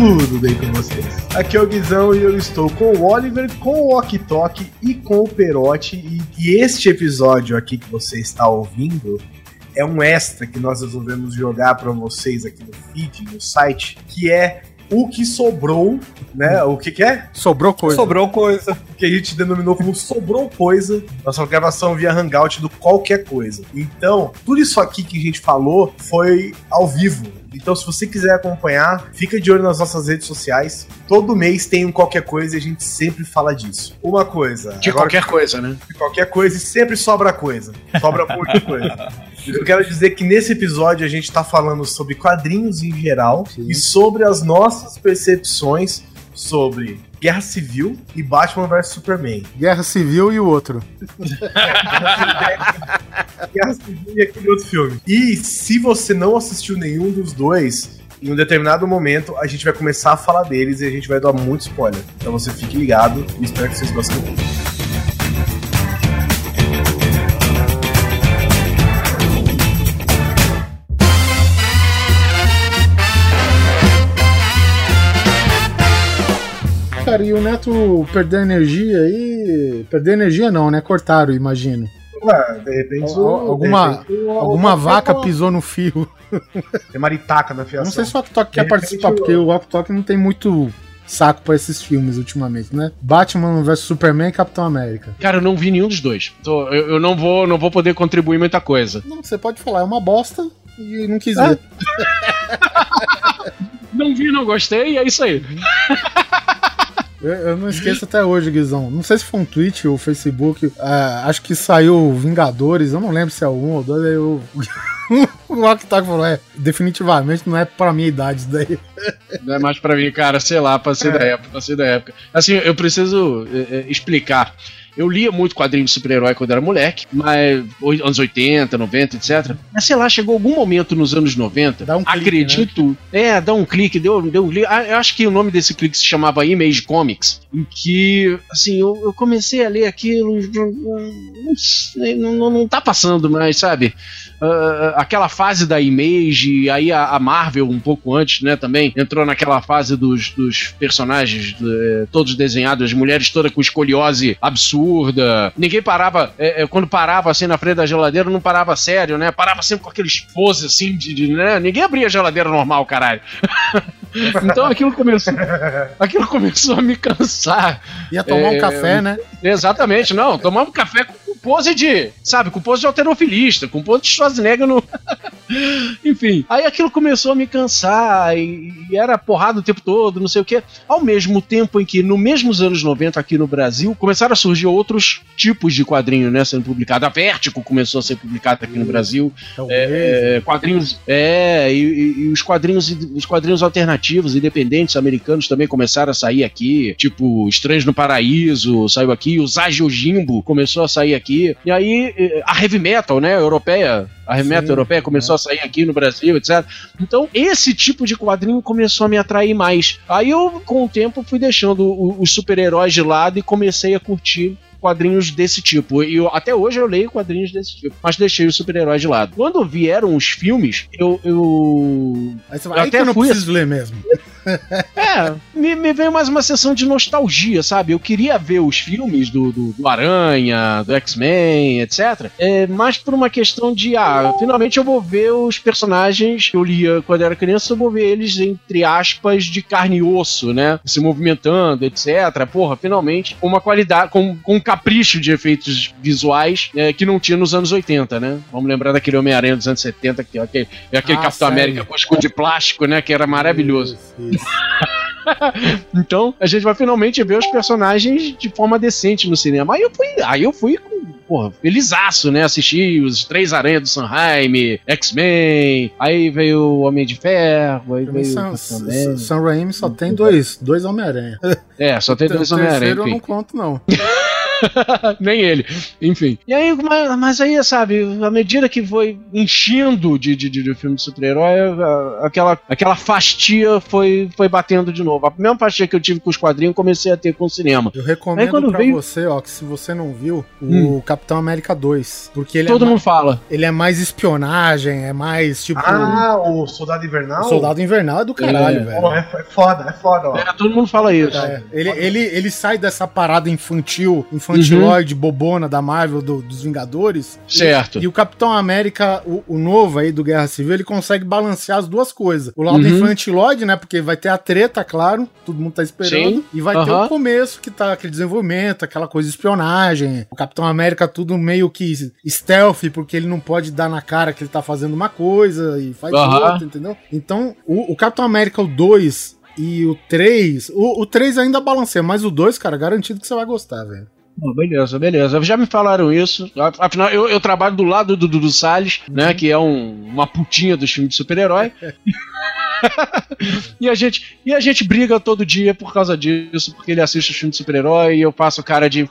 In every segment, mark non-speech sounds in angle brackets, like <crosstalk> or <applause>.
tudo bem com vocês? Aqui é o Guizão e eu estou com o Oliver, com o Ok Tok e com o Perotti. E, e este episódio aqui que você está ouvindo é um extra que nós resolvemos jogar para vocês aqui no feed, no site, que é o que sobrou, né? O que, que é? Sobrou coisa. Sobrou coisa. Que a gente denominou como sobrou coisa. Nossa gravação via Hangout do qualquer coisa. Então, tudo isso aqui que a gente falou foi ao vivo. Então, se você quiser acompanhar, fica de olho nas nossas redes sociais. Todo mês tem um qualquer coisa e a gente sempre fala disso. Uma coisa. De agora- qualquer coisa, né? de qualquer coisa e sempre sobra coisa. Sobra muita coisa. <laughs> Eu quero dizer que nesse episódio a gente tá falando sobre quadrinhos em geral e sobre as nossas percepções sobre Guerra Civil e Batman vs Superman. Guerra Civil e o outro. <laughs> Guerra Civil e aquele outro filme. E se você não assistiu nenhum dos dois, em um determinado momento a gente vai começar a falar deles e a gente vai dar muito spoiler. Então você fique ligado e espero que vocês gostem muito. Cara, e o Neto perdeu energia aí. Perdeu energia não, né? Cortaram, imagino. Ué, de repente. Al- alguma- de repente, o- Alguma o- vaca o- pisou no fio. Tem maritaca na fiação. Não sei se o Oktok quer participar, o- porque o Oktok não tem muito saco pra esses filmes ultimamente, né? Batman vs Superman e Capitão América. Cara, eu não vi nenhum dos dois. Tô- eu, eu não vou não vou poder contribuir muita coisa. Não, você pode falar, é uma bosta e não quis Ah. <laughs> Não vi, não gostei, e é isso aí. <laughs> Eu, eu não esqueço até hoje, Guizão. Não sei se foi um tweet ou Facebook. ah, acho que saiu Vingadores. Eu não lembro se é um ou dois. Aí eu... <laughs> o Oktok falou: é, definitivamente não é pra minha idade isso daí. Não é mais pra mim, cara, sei lá, passei da época, passei da época. Assim, eu preciso é, é, explicar. Eu lia muito quadrinho de super-herói quando era moleque, mas anos 80, 90, etc. Mas sei lá, chegou algum momento nos anos 90, Dá um clique, acredito. É, dá um clique, deu, deu um clique. Ah, eu acho que o nome desse clique se chamava Image Comics, em que, assim, eu, eu comecei a ler aquilo, não, sei, não, não, não tá passando mais, sabe? Ah, aquela fase da Image, aí a, a Marvel, um pouco antes, né, também, entrou naquela fase dos, dos personagens eh, todos desenhados, as mulheres todas com escoliose absurda. Ninguém parava, eh, eh, quando parava assim na frente da geladeira, não parava sério, né? Parava sempre com aqueles poses assim, de, de, né? Ninguém abria a geladeira normal, caralho. <laughs> então aquilo começou, aquilo começou a me cansar. Ia tomar É, um café, né? Exatamente, não. Tomamos café com, com pose de, sabe, com pose de alterofilista, com pose de Schwarzenegger no. <laughs> Enfim, aí aquilo começou a me cansar e, e era porrada o tempo todo, não sei o quê. Ao mesmo tempo em que, no mesmos anos 90 aqui no Brasil, começaram a surgir outros tipos de quadrinho, né, sendo publicado. A Vertigo começou a ser publicada aqui no Brasil. Talvez. É, é, quadrinhos. É, e, e- e os quadrinhos os quadrinhos alternativos, independentes americanos também começaram a sair aqui. Tipo, Estranhos no Paraíso saiu aqui, o Zagio Jimbo começou a sair aqui. E aí, a heavy metal, né, europeia. A heavy Sim, metal europeia começou a sair aqui no Brasil, etc. Então, esse tipo de quadrinho começou a me atrair mais. Aí eu, com o tempo, fui deixando os super-heróis de lado e comecei a curtir quadrinhos desse tipo. E eu- até hoje eu leio quadrinhos desse tipo, mas deixei os super-heróis de lado. Quando vieram os filmes, eu. eu... Aí, você eu vai, que até eu não fui preciso ler mesmo. <laughs> É, me, me veio mais uma sessão de nostalgia, sabe? Eu queria ver os filmes do, do, do Aranha, do X-Men, etc. É, mais por uma questão de, ah, finalmente eu vou ver os personagens que eu lia quando era criança, eu vou ver eles, entre aspas, de carne e osso, né? Se movimentando, etc. Porra, finalmente, com uma qualidade, com, com um capricho de efeitos visuais é, que não tinha nos anos 80, né? Vamos lembrar daquele Homem-Aranha dos anos 70, que é aquele, é aquele Ah, Capitão sério? América com escudo de plástico, né? Que era maravilhoso. Isso, isso. <laughs> Então, a gente vai finalmente ver os personagens de forma decente no cinema. Aí eu fui, aí eu fui com, porra, felizaço, né? Assisti os Três Aranhas do Sanheim, X-Men, aí veio o Homem de Ferro, aí veio Sam, Raimi só tem dois, dois Homem-Aranha. É, só tem O dois Homem-Aranha, eu não conto, não. <laughs> <laughs> Nem ele. Enfim. E aí, mas, mas, aí, sabe, à medida que foi enchendo de, de, de, filme de super-herói, aquela, aquela fastia foi, foi batendo de novo. A mesma fastia que eu tive com os quadrinhos, comecei a ter com o cinema. Eu recomendo aí, quando pra veio... você, ó, que se você não viu, o hum. Capitão América 2. Porque ele é Todo é mundo fala. Ele é mais espionagem, é mais tipo. Ah, o Soldado Invernal? O Soldado Invernal é do caralho, é. velho. Pô, é, é, foda, é foda, ó. É, todo mundo fala isso. É, ele, ele, ele sai dessa parada infantil, infantiloide, uhum. bobona da Marvel, do, dos Vingadores. Certo. E, e o Capitão América, o, o, novo aí do Guerra Civil, ele consegue balancear as duas coisas. O lado uhum. infantiloide, né? Porque vai ter a treta, claro, todo mundo tá esperando. Sim. E vai uhum. ter o começo, que tá aquele desenvolvimento, aquela coisa de espionagem. O Capitão América tudo meio que stealth, porque ele não pode dar na cara que ele tá fazendo uma coisa e faz outra, entendeu? Então, o, o Capitão América, o 2, e o 3, o, o 3 ainda balanceia, mas o 2, cara, garantido que você vai gostar, velho. Oh, beleza, beleza. Já me falaram isso. Afinal, eu, eu trabalho do lado do Dudu Salles, né? Que é um, uma putinha dos filmes de super-herói. <laughs> e, a gente, e a gente briga todo dia por causa disso, porque ele assiste os filmes de super-herói e eu faço cara de.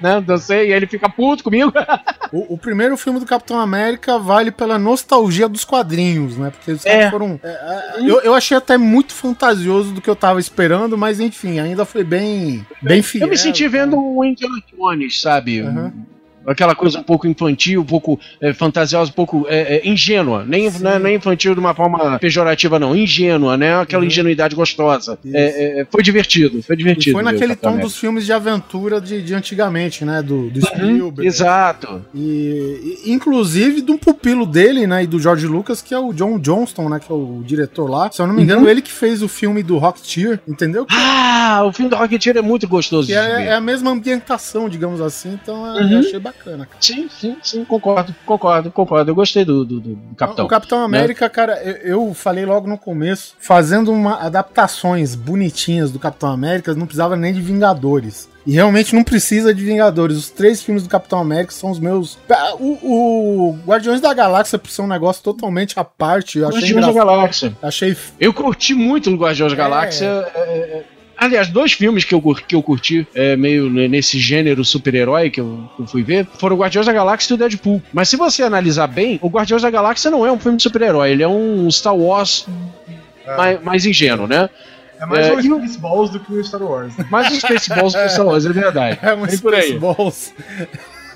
Né? Dancei e ele fica puto comigo. <laughs> o, o, primeiro filme do Capitão América vale pela nostalgia dos quadrinhos, né? Porque eles é. foram. É, é, eu, eu achei até muito fantasioso do que eu tava esperando, mas enfim, ainda foi bem, bem fiel. Eu me senti vendo o Indiana Jones, sabe? Uhum aquela coisa um pouco infantil, um pouco é, fantasiosa, um pouco é, é, ingênua. Nem, né, nem infantil de uma forma pejorativa, não. Ingênua, né? Aquela uhum. ingenuidade gostosa. É, é, foi divertido, foi divertido. E foi naquele tom dos filmes de aventura de, de antigamente, né? Do, do uhum, Spielberg. Uhum, exato. E, e, inclusive de um pupilo dele, né? E do George Lucas, que é o John Johnston, né? Que é o diretor lá. Se eu não me engano, uhum. ele que fez o filme do Rocketeer, entendeu? Ah, o filme do Rocketeer é muito gostoso. É, é, a mesma ambientação, digamos assim. Então eu uhum. achei bacana bacana. Sim, sim, sim, concordo, concordo, concordo. Eu gostei do, do, do Capitão. O Capitão né? América, né? cara, eu, eu, falei logo no começo, fazendo uma adaptações bonitinhas do Capitão América, não precisava nem de Vingadores. E realmente não precisa de Vingadores. Os três filmes do Capitão América são os meus. O, o Guardiões da Galáxia por ser um negócio totalmente à parte. Eu Guardiões da Galáxia. Achei. Eu curti muito o Guardiões da Galáxia. É, é, é Aliás, dois filmes que eu, que eu curti, é, meio nesse gênero super-herói que eu, eu, fui ver, foram o Guardiões da Galáxia e o Deadpool. Mas se você analisar bem, o Guardiões da Galáxia não é um filme de super-herói, ele é um Star Wars é. mais, mais, ingênuo, né? É mais é, um Spaceballs do que o Star Wars. <laughs> Mais um Spaceballs do que o Star Wars, é verdade. É um Spaceballs.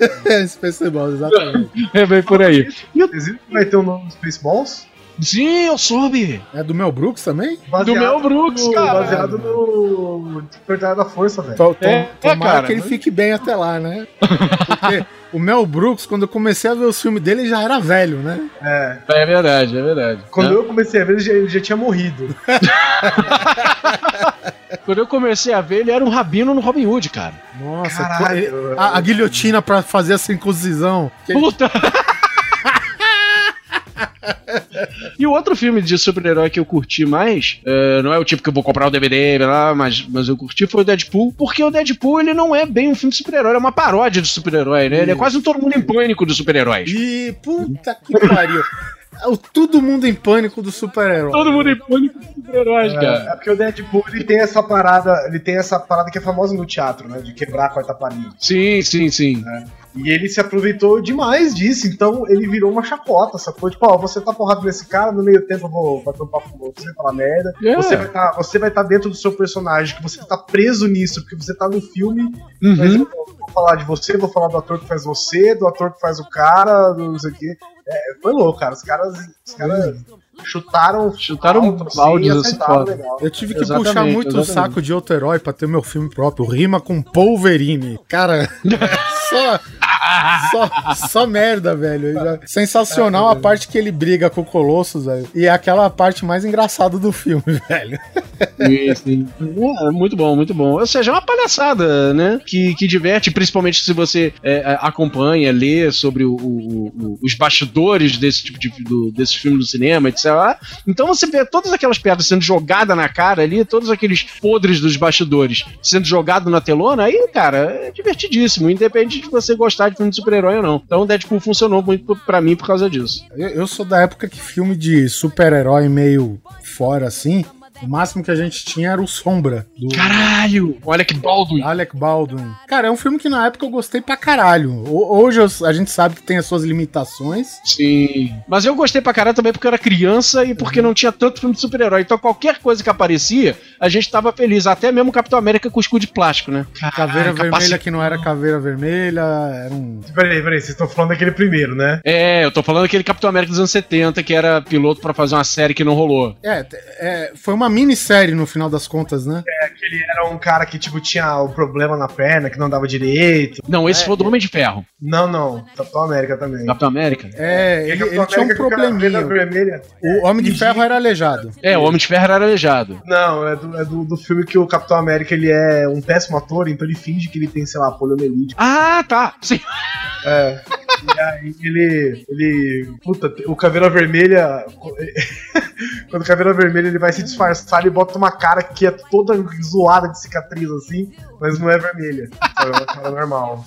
<laughs> é Spaceballs, exatamente. É bem por aí. E o... Vai ter o um nome Spaceballs? Sim, eu soube. É do Mel Brooks também? Baseado do Mel Brooks, no, cara. Baseado no Despertar da Força, velho. Tom, é, tomara é, cara, que ele fique bem até lá, né? Porque o Mel Brooks, quando eu comecei a ver os filmes dele, ele já era velho, né? É. É verdade, é verdade. Quando é. eu comecei a ver, ele já, ele já tinha morrido. <laughs> Quando eu comecei a ver, ele era um rabino no Robin Hood, cara. Nossa, Caralho, a, a, guilhotina pra fazer a circuncisão. Puta! E o outro filme de super-herói que eu curti mais, uh, não é o tipo que eu vou comprar o DVD, lá, mas, mas eu curti, foi o Deadpool, porque o Deadpool ele não é bem um filme de super-herói, é uma paródia de super-herói, né? Ele é quase um todo mundo em pânico dos super-heróis. E puta que pariu. É o todo mundo em pânico do super-herói. Todo mundo em pânico dos super-heróis, é, cara. É porque o Deadpool ele tem essa parada, ele tem essa parada que é famosa no teatro, né? De quebrar a quarta parede. Sim, sim, sim. É. E ele se aproveitou demais disso, então ele virou uma chacota, sacou? Tipo, ó, você tá porrado nesse cara, no meio tempo eu vou bater um papo com você, falar merda. Yeah. Você vai tá, você vai estar tá dentro do seu personagem, que você tá preso nisso, porque você tá no filme, uhum. mas eu vou falar de você, vou falar do ator que faz você, do ator que faz o cara, do não sei o quê. É, foi louco, cara. Os caras. Os caras chutaram chutaram alto, balde assim, Eu tive que exatamente, puxar muito o saco de outro herói pra ter meu filme próprio. Rima com Wolverine. Cara, <laughs> só <laughs> só, só merda, velho. Sensacional a parte que ele briga com o Colossus, velho. E é aquela parte mais engraçada do filme, <laughs> velho. Sim, é, muito bom, muito bom. Ou seja, é uma palhaçada, né? Que, que diverte, principalmente se você é, acompanha, lê sobre o, o, o, os bastidores desse tipo de do, do cinema, etc. Então você vê todas aquelas pedras sendo jogadas na cara ali, todos aqueles podres dos bastidores sendo jogado na telona, aí, cara, é divertidíssimo. Independente de você gostar de filme de super-herói ou não. Então Deadpool funcionou muito para mim por causa disso. Eu, eu, sou da época que filme de super-herói meio fora assim O máximo que a gente tinha era o Sombra, do Caralho! Olha que Baldwin. Alec Baldwin. Cara, é um filme que na época eu gostei pra caralho. Ho- Hoje a gente sabe que tem as suas limitações. Sim. Mas eu gostei pra caralho também porque eu era criança e porque não tinha tanto filme de super-herói. Então qualquer coisa que aparecia, a gente tava feliz. Até mesmo o Capitão América com escudo de plástico, né? Caveira Caraca, vermelha que não era caveira vermelha, era um. Peraí, peraí, vocês estão falando daquele primeiro, né? É, eu tô falando daquele Capitão América dos anos 70 que era piloto pra fazer uma série que não rolou. É, é, foi uma minissérie no final das contas, né? Ele era um cara que, tipo, tinha o problema na perna, que não dava direito. Não, esse foi o do Homem de Ferro. Não, não. Capitão América também. Capitão América? É, ele, Capitão ele tinha um probleminha. O Homem de Ferro era aleijado. É, o Homem de Ferro era aleijado. Não, é, do, é do, do filme que o Capitão América ele é um péssimo ator, então ele finge que ele tem, sei lá, poliomielite. Ah, tá. Sim. É. <laughs> E aí ele. ele. Puta, o Caveira Vermelha. <laughs> Quando o Caveira Vermelha ele vai se disfarçar, ele bota uma cara que é toda zoada de cicatriz assim, mas não é vermelha. É uma cara normal.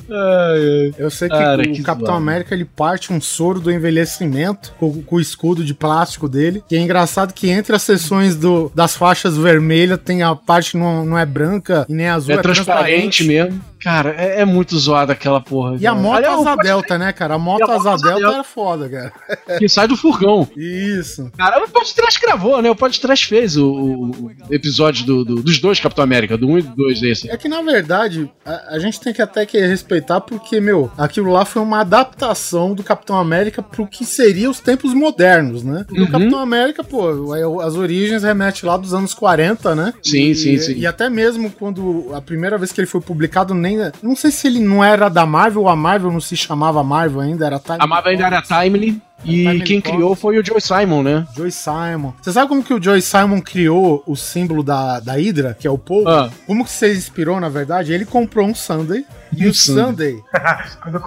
Eu sei que Cara, o que Capitão zoado. América ele parte um soro do envelhecimento com, com o escudo de plástico dele. Que é engraçado que entre as sessões do, das faixas vermelhas tem a parte que não, não é branca e nem azul, é transparente mesmo. Cara, é, é muito zoada aquela porra. E a cara. moto Aliás, Asa Delta, né, cara? A moto E a Asa Asa Delta era foda, cara. Que sai do furgão. Isso. Cara, o Podcast gravou, né? O Podcast fez o, o- o episódio do- do- dos dois Capitão América, do 1 um e do 2 desse. É que na verdade a, a gente tem que até que respeitar porque, meu, aquilo lá foi uma adaptação do Capitão América pro que seria os tempos modernos, né? Porque Uhum. o Capitão América, pô, é- as origens remete lá dos anos 40, né? Sim, E- sim, sim. E até mesmo quando a primeira vez que ele foi publicado, nem. Não sei se ele não era da Marvel ou a Marvel não se chamava Marvel ainda, era Time A Marvel ainda era Timely e quem criou foi o Joe Simon, né? Joy Simon. Você sabe como que o Joy Simon criou o símbolo da, da Hydra, que é o povo? Ah. Como que você inspirou, na verdade? Ele comprou um Sunday. E Um o Sunday. <laughs> Quando,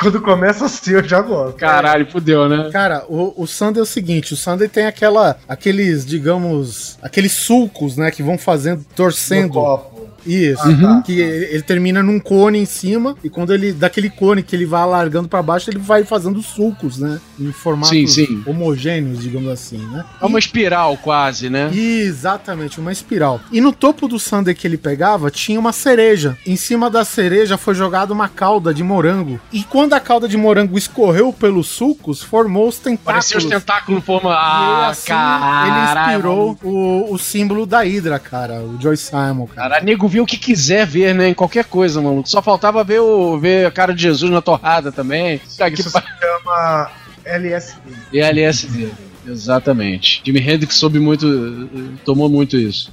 quando começa assim, eu já gosto. Caralho, fudeu, né? cara, o, o Sunday é o seguinte: o Sunday tem aquela, aqueles, digamos, aqueles sulcos, né, que vão fazendo, No torcendo. copo. Isso. Uhum. Que ele, termina num cone em cima, e quando ele. Daquele cone que ele vai alargando pra baixo, ele vai fazendo sulcos, né? Em formatos Sim, sim. homogêneos, digamos assim, né? É uma espiral quase, né? Exatamente, uma espiral. E no topo do sundae que ele pegava tinha uma cereja. Em cima da cereja foi jogada uma cauda de morango. E quando a cauda de morango escorreu pelos sulcos, formou os tentáculos. Parecia os tentáculos em forma. E Ah, assim, caralho. ele inspirou o, o símbolo da Hydra, cara, o Joy Simon, cara. Cara, nego viu o que quiser ver, né? Em qualquer coisa, mano. Só faltava ver, o, ver a cara de Jesus na torrada também. Tá, Isso se chama LSD. E LSD. Exatamente. Jimi Hendrix soube muito. tomou muito isso.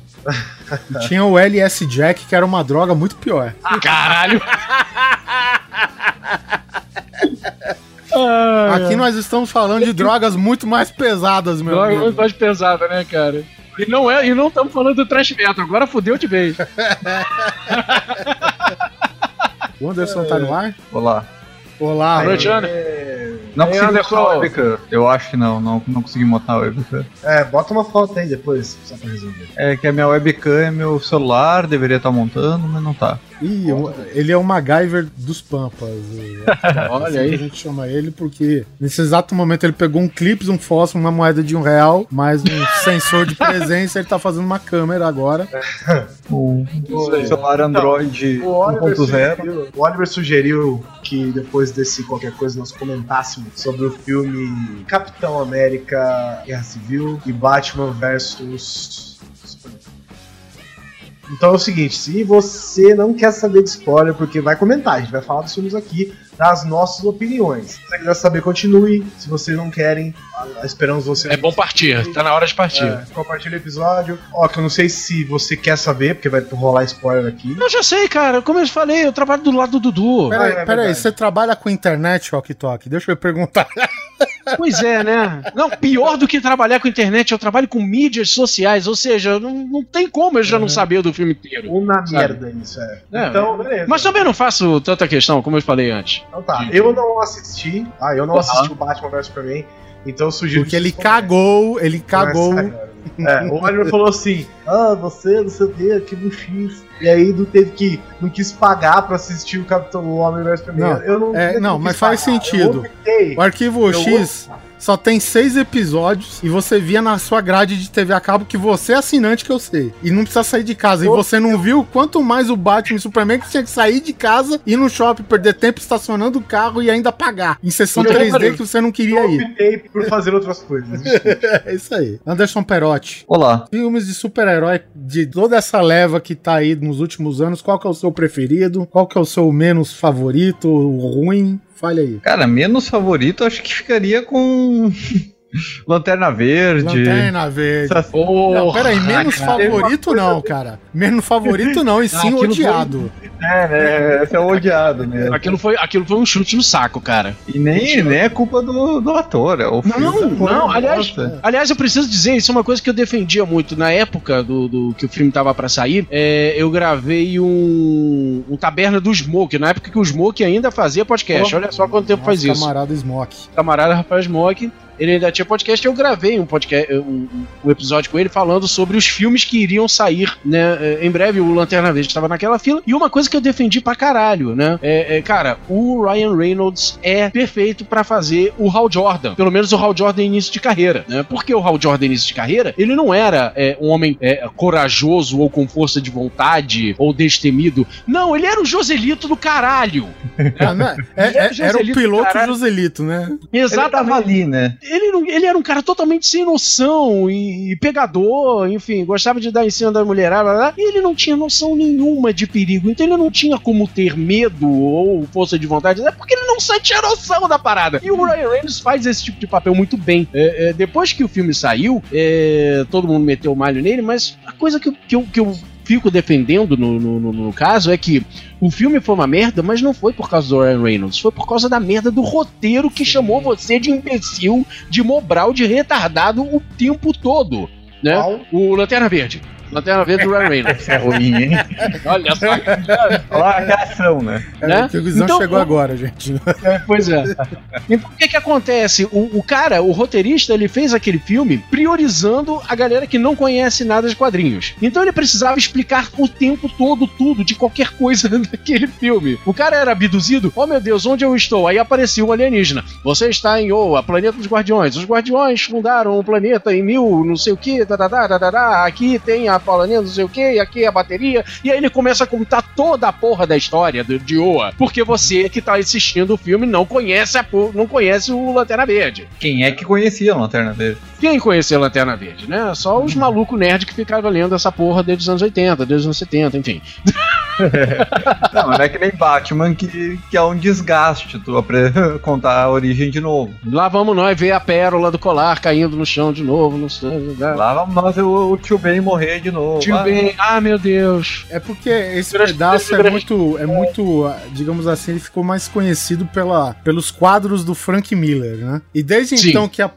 E tinha o LS Jack, que era uma droga muito pior. Caralho! Aqui nós estamos falando de drogas muito mais pesadas, meu Droga amigo. muito mais pesada, né, cara? E não é, e não estamos falando do trash metal, agora fudeu de vez. <laughs> O Anderson tá no ar? Olá. Olá, Boa noite, Ana. Não Ei, consegui Anderson. botar a webcam. Eu acho que não, não, não consegui botar a webcam. É, bota uma foto aí depois, só pra resolver. É que a minha webcam é meu celular, deveria estar montando, mas não tá. Ih, ele é o MacGyver dos Pampas. o- <laughs> Olha assim aí. que A gente chama ele porque nesse exato momento ele pegou um clipe, um fósforo, uma moeda de um real, mais um <laughs> sensor de presença. Ele tá fazendo uma câmera agora. O Ô, celular Android O Oliver, 1.0. sugeriu, o Oliver sugeriu que depois desse qualquer coisa nós comentássemos sobre o filme Capitão América Guerra Civil e Batman versus. Então é o seguinte, se você não quer saber de spoiler, porque vai comentar, a gente vai falar dos filmes aqui, das nossas opiniões. Se você quiser saber, continue. Se vocês não querem, ah, esperamos vocês. É bom partir, tá na hora de partir. É, compartilha o episódio. Ó, que eu não sei se você quer saber, porque vai rolar spoiler aqui. Eu já sei, cara. Como eu falei, eu trabalho do lado do Dudu. Peraí, é peraí, você trabalha com internet, Ok Tok? Deixa eu perguntar. <laughs> Pois é, né? Não, pior do que trabalhar com internet, eu trabalho com mídias sociais, ou seja, não, não tem como eu já não saber do filme inteiro. Uma Sabe? merda isso, é. É, então, beleza. Mas também não faço tanta questão, como eu falei antes. Então tá, eu não assisti. Ah, eu não Aham. assisti o Batman vs Superman. Então eu sugiro Porque que ele cagou, ele cagou. É, o Oliver falou assim: Ah, você, não sei o que, aqui no X. E aí não teve que. não quis pagar pra assistir o Capitão o Homem vs Não, Eu não, é, não, quis mas faz pagar. sentido. Eu optei. O Arquivo Eu X só tem seis episódios e você via na sua grade de TV a cabo que você é assinante que eu sei. E não precisa sair de casa. E Eu- você não viu quanto mais o Batman e o Superman que tinha que sair de casa, ir no shopping, perder tempo estacionando o carro e ainda pagar. Em sessão Puta que 3D pariu. que você não queria Eu ir. optei por fazer outras coisas. <laughs> É isso aí. Anderson Perotti. Olá. Filmes de super-herói de toda essa leva que tá aí nos últimos anos, qual que é o seu preferido? Qual que é o seu menos favorito, ruim? Fale aí. Cara, menos favorito acho que ficaria com <laughs> Lanterna Verde. Lanterna Verde. Essas- Não, peraí, menos cara. favorito não, cara. Menos favorito não, e sim aquilo foi- odiado. É, né? Esse é o odiado mesmo. Aquilo foi, aquilo foi um chute no saco, cara. E nem, nem é culpa do, do ator. É o filme Não, não, aliás, aliás, eu preciso dizer, isso é uma coisa que eu defendia muito na época do, do que o filme tava pra sair. é, eu gravei um, um Taberna do Smoke, na época que o Smoke ainda fazia podcast. Oh. Olha só quanto tempo faz isso. Camarada Smoke. camarada Rafael Smoke, ele ainda tinha podcast, eu gravei um podcast, um, um episódio com ele falando sobre os filmes que iriam sair, né? eh, Em breve, o Lanterna Verde estava naquela fila. E uma coisa que eu defendi pra caralho, né? É, é, cara, o Ryan Reynolds é perfeito pra fazer o Hal Jordan. Pelo menos o Hal Jordan início de carreira, né? Porque o Hal Jordan início de carreira, ele não era é, um homem é, corajoso ou com força de vontade ou destemido. Não, ele era o Joselito do caralho. <laughs> Ah, não é- é- Ele é é- era o piloto. Joselito, né? Ele tava Exatamente. ali, né? Ele, ele era um cara totalmente sem noção e, e pegador, enfim, gostava de dar em cima da mulherada, blá, blá, e ele não tinha noção nenhuma de perigo, então ele não tinha como ter medo ou força de vontade, é porque ele não tinha noção da parada. E o Ryan Reynolds faz esse tipo de papel muito bem. É, é, depois que o filme saiu, é, todo mundo meteu o malho nele, mas a coisa que, que, eu, que eu fico defendendo no, no, no- no caso é que o filme foi uma merda, mas não foi por causa do Ryan Reynolds, foi por causa da merda do roteiro que chamou você de imbecil, de mobral, de retardado o tempo todo. Né? Qual? O Lanterna Verde. Lanterna Verde do Ryan Reynolds. <laughs> É ruim, hein? Olha só. Olha a reação, né? É, Né? que o Guizão Então, chegou o- agora, gente. É, pois é. Então o que que acontece? O, o cara, o roteirista, ele fez aquele filme priorizando a galera que não conhece nada de quadrinhos. Então ele precisava explicar o tempo todo tudo de qualquer coisa <laughs> daquele filme. O cara era abduzido, oh meu Deus, onde eu estou? Aí aparecia um alienígena. Você está em Oa, planeta dos Guardiões. Os Guardiões fundaram o planeta em mil, não sei o que, aqui tem a planeta não sei o que, aqui é a bateria. E aí ele começa a contar toda a porra da história do, de Oa. Porque você que tá assistindo o filme não conhece, a, não conhece o Lanterna Verde. Quem é que conhecia a Lanterna Verde? Quem conheceu a Lanterna Verde, né? Só os malucos nerds que ficavam lendo essa porra desde os anos 80, desde os anos 70, enfim. <laughs> Não, não é que nem Batman que, que é um desgaste tu <laughs> contar a origem de novo. Lá vamos nós ver a pérola do colar caindo no chão de novo. No... chão. Lá vamos nós ver o, o tio Ben morrer de novo. Tio Ah, Ben, ah meu Deus. É porque esse Grande- pedaço é muito, é muito, ah, digamos assim, ele ficou mais conhecido pela, pelos quadros do Frank Miller, né? E desde Sim. então que a-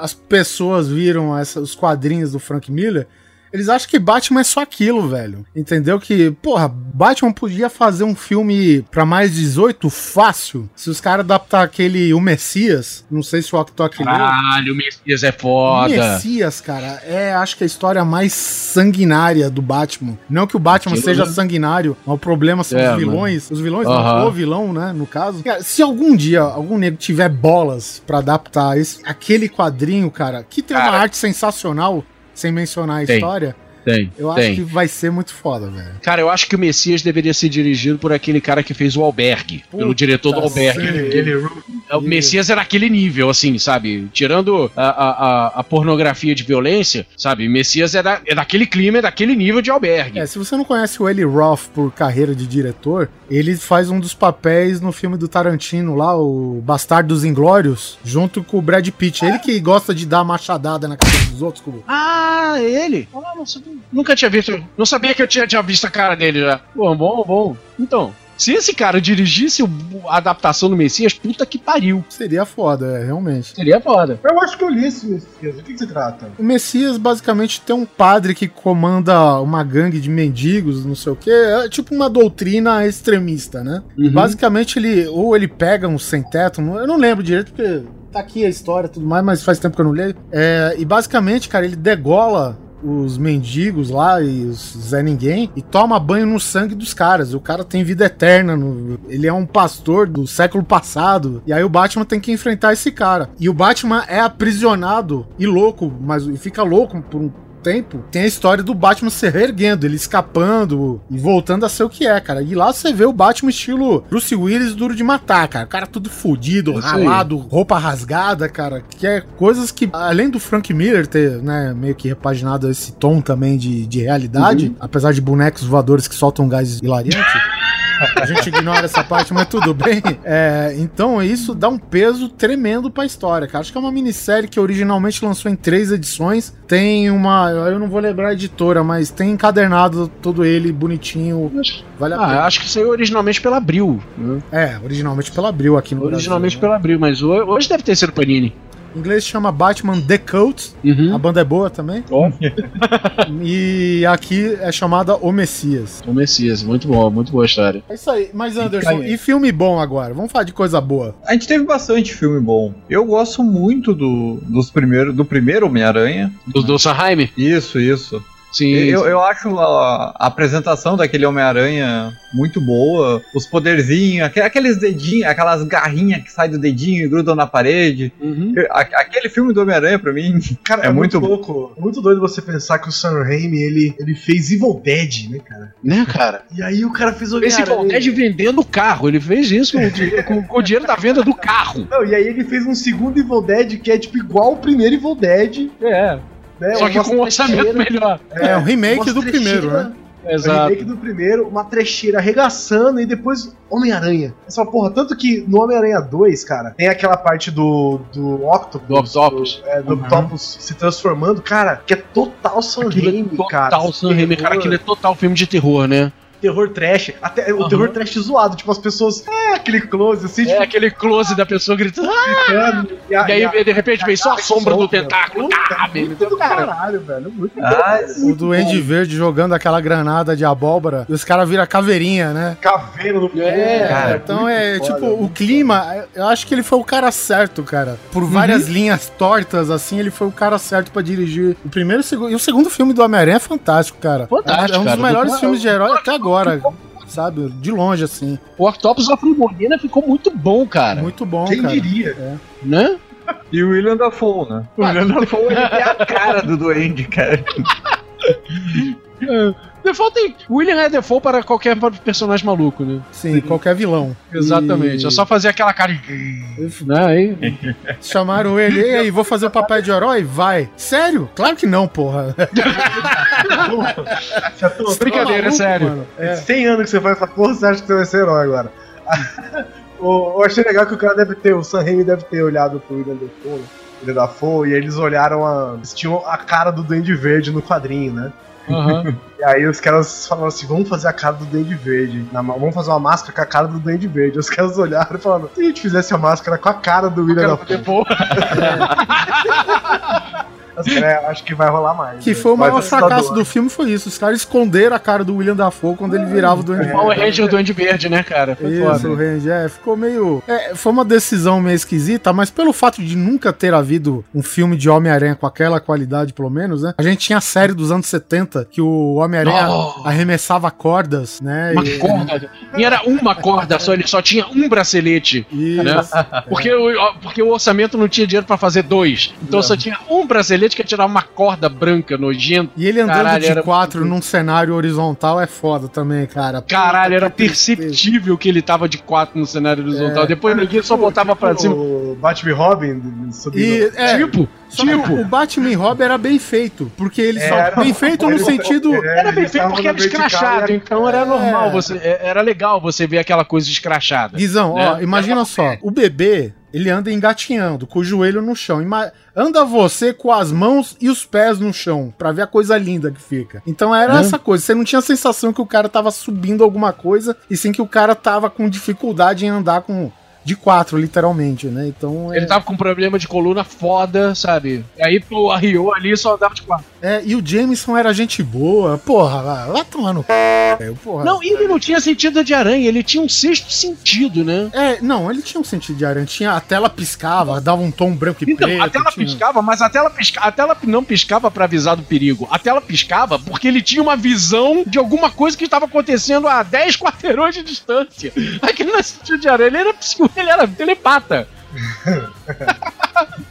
as pessoas viram essa- os quadrinhos do Frank Miller, eles acham que Batman é só aquilo, velho. Entendeu? Que, porra, Batman podia fazer um filme pra mais 18 fácil. Se os caras adaptar aquele O Messias, não sei se o Octok. Caralho, o Messias é O foda. Messias, cara, é acho que a história mais sanguinária do Batman. Não que o Batman seja sanguinário, mas o problema são É, os vilões. Os vilões, não, o vilão, né, no caso. Cara, se algum dia algum nego tiver bolas pra adaptar esse, aquele quadrinho, cara, que tem uma Cara. arte sensacional, sem mencionar a história, Tem, eu acho tem. que vai ser muito foda, velho. Cara, eu acho que o Messias deveria ser dirigido por aquele cara que fez o Albergue. pelo Puta diretor do Albergue. Ele- o Messias era aquele nível, assim, sabe? Tirando a, a, a- pornografia de violência, sabe? Messias é, da, é daquele clima, é daquele nível de Albergue. É, se você não conhece o Eli Roth por carreira de diretor, ele faz um dos papéis no filme do Tarantino lá, o Bastardos Inglórios, junto com o Brad Pitt. Ele que gosta de dar machadada na cabeça dos outros. Com... Ah, ele? Ah, não sabia. Nunca tinha visto. Não sabia que eu tinha, tinha visto a cara dele já. Bom, bom, bom. Então, se esse cara dirigisse o- a adaptação do Messias, puta que pariu. Seria foda, é, realmente. Seria foda. Eu acho que eu li esse Messias. Do que, que se trata? O Messias basicamente tem um padre que comanda uma gangue de mendigos, não sei o que, é tipo uma doutrina extremista, né? E Uhum. basicamente ele, ou ele pega um sem teto, não- eu não lembro direito porque tá aqui a história e tudo mais, mas faz tempo que eu não leio. É, e basicamente, cara, ele degola os mendigos lá e os Zé Ninguém e toma banho no sangue dos caras. O cara tem vida eterna, no, ele é um pastor do século passado. E aí o Batman tem que enfrentar esse cara. E o Batman é aprisionado e louco, mas e fica louco por um tempo, tem a história do Batman se reerguendo, ele escapando e voltando a ser o que é, cara. E lá você vê o Batman estilo Bruce Willis duro de matar, cara. O cara tudo fudido, Isso ralado, roupa rasgada, cara. Que é coisas que, além do Frank Miller ter, né, meio que repaginado esse tom também de, de realidade, apesar de bonecos voadores que soltam gás hilariante. A gente ignora essa parte, mas tudo bem. É, então isso dá um peso tremendo pra história, cara. Acho que é uma minissérie que originalmente lançou em três edições. Tem uma. Eu não vou lembrar a editora, mas tem encadernado todo ele bonitinho. Vale a Ah, pena. acho que saiu originalmente pela Abril. né? É, originalmente pela Abril aqui no Originalmente Brasil. pela Abril, mas ho- hoje deve ter sido Panini. Em inglês chama Batman The Cult. Uhum. A banda é boa também. Ó. <laughs> E aqui é chamada O Messias. O Messias, muito bom, muito boa a história. É isso aí. Mas Anderson, aí. e filme bom agora? Vamos falar de coisa boa. A gente teve bastante filme bom. Eu gosto muito do, dos primeiros, do primeiro Homem-Aranha. Do, do Sanheim? Isso, isso. Sim. Eu, eu acho a, a apresentação daquele Homem-Aranha muito boa. Os poderzinhos, aque- aqueles dedinhos, aquelas garrinhas que saem do dedinho e grudam na parede. Uhum. A- Aquele filme do Homem-Aranha, pra mim, <laughs> Cara, É é, muito, muito- louco. É muito doido você pensar que o Sam Raimi, ele, ele fez Evil Dead, né, cara? Né, cara? E aí o cara fez o Esse. Evil Dead vendendo o carro. Ele fez isso com, com- com o dinheiro da venda do carro. Não, e aí ele fez um segundo Evil Dead que é tipo igual o primeiro Evil Dead, É. né? Só que com um orçamento melhor. É, um remake uma do primeiro, né? É o Exato. remake do primeiro, uma trecheira arregaçando e depois Homem-Aranha. Essa porra, tanto que no Homem-Aranha 2, cara, tem aquela parte do, do Octopus. Do Octopus. Do, é, do Uhum. Octopus se transformando, cara, que é total Sam é Raimi, cara. total Sam Raimi, cara. Aquilo é total filme de terror, né? Terror trash. Até o Aham. terror trash zoado, tipo, as pessoas. É aquele close, assim, É tipo, aquele close da pessoa gritando. "Ah!" gritando. E, a- E aí, e a- de repente, vem só a sombra do tentáculo. Ah, meu muito do cara. caralho, velho. Muito Ah, bom. O Duende Verde jogando aquela granada de abóbora e os caras viram caveirinha, né? Caveira no É, cara. Então é, tipo, foda. o clima, eu acho que ele foi o cara certo, cara. Por várias linhas tortas, assim, ele foi o cara certo pra dirigir o primeiro e o segundo. E o segundo filme do Homem-Aranha é fantástico, cara. Fantástico, É um dos cara. melhores filmes de herói até agora, sabe? De longe, assim. O Octopus Afro-Molina ficou muito bom, cara. Muito bom, Quem cara. diria? Né? E o William Dafoe, né? <laughs> O William Dafoe ele tem a cara do Duende, cara. <laughs> Default tem. William é default para qualquer personagem maluco, né? Sim, qualquer vilão. Exatamente. E É só fazer aquela cara de. Né? Aí, <laughs> Chamaram ele, e aí, vou fazer o papel de herói? Vai. Sério? Claro que não, porra. <laughs> Tô- Brincadeira, Maluco, sério. mano. É. 100 anos que você faz essa porra, você acha que você vai ser herói agora. <laughs> O- Eu achei legal que o cara deve ter, o Sam Raimi deve ter olhado pro William Dafoe, né? William Dafoe, e eles olharam a. Eles tinham a cara do Duende Verde no quadrinho, né? Aham. E aí os caras falaram assim: vamos fazer a cara do Duende Verde. na vamos fazer uma máscara com a cara do Duende Verde. Os caras olharam e falaram: se a gente fizesse a máscara com a cara do William Dafoe, Default. os caras, é, acho que vai rolar mais. Que né? foi o maior fracasso assustador. do filme, foi isso. Os caras esconderam a cara do William Dafoe quando ele virava o Duende Verde. Power Ranger do Duende Verde, né, cara? Foi Isso, foda. o Ranger, é, ficou meio. é, foi uma decisão meio esquisita, mas pelo fato de nunca ter havido um filme de Homem-Aranha com aquela qualidade, pelo menos, né? A gente tinha a série dos anos 70 que o Homem-Aranha Oh. arremessava cordas, né? Uma e- corda. E era uma corda só, ele só tinha um bracelete. e- Né? Porque, o, porque o orçamento não tinha dinheiro pra fazer dois. Então só tinha um bracelete que ia tirar uma corda branca nojenta. E ele andando Caralho, de era quatro num cenário horizontal é foda também, cara. Caralho, era perceptível que ele tava de quatro no cenário horizontal. É. Depois ninguém só botava pra cima. O Batman Robin subindo. E, é, Tipo, só tipo. o Batman Robin era bem feito, porque ele só Era. bem feito no sentido é, Era bem feito porque era escrachado, então era É. normal, você, é- era legal você ver aquela coisa escrachada. Guizão, né? ó, imagina só, o bebê, ele anda engatinhando, com o joelho no chão. Ima- anda você com as mãos e os pés no chão, pra ver a coisa linda que fica. Então era Né? essa coisa, você não tinha a sensação que o cara tava subindo alguma coisa, e sim que o cara tava com dificuldade em andar com de quatro, literalmente, né? Então. Ele tava com um problema de coluna foda, sabe? E aí pô, arriou ali e só dava de quatro. É, e o Jameson era gente boa, porra, lá, lá tomando. c... porra. Não, ele não tinha sentido de aranha, ele tinha um sexto sentido, né? É, não, ele tinha um sentido de aranha. Tinha, a tela piscava, dava um tom branco e Então, preto. a tela tinha- piscava, mas a tela, pisca... a tela não piscava pra avisar do perigo. A tela piscava porque ele tinha uma visão de alguma coisa que estava acontecendo a 10 quarteirões de distância. <laughs> Aquele não é sentido de aranha, ele era, psico- ele era telepata. <laughs>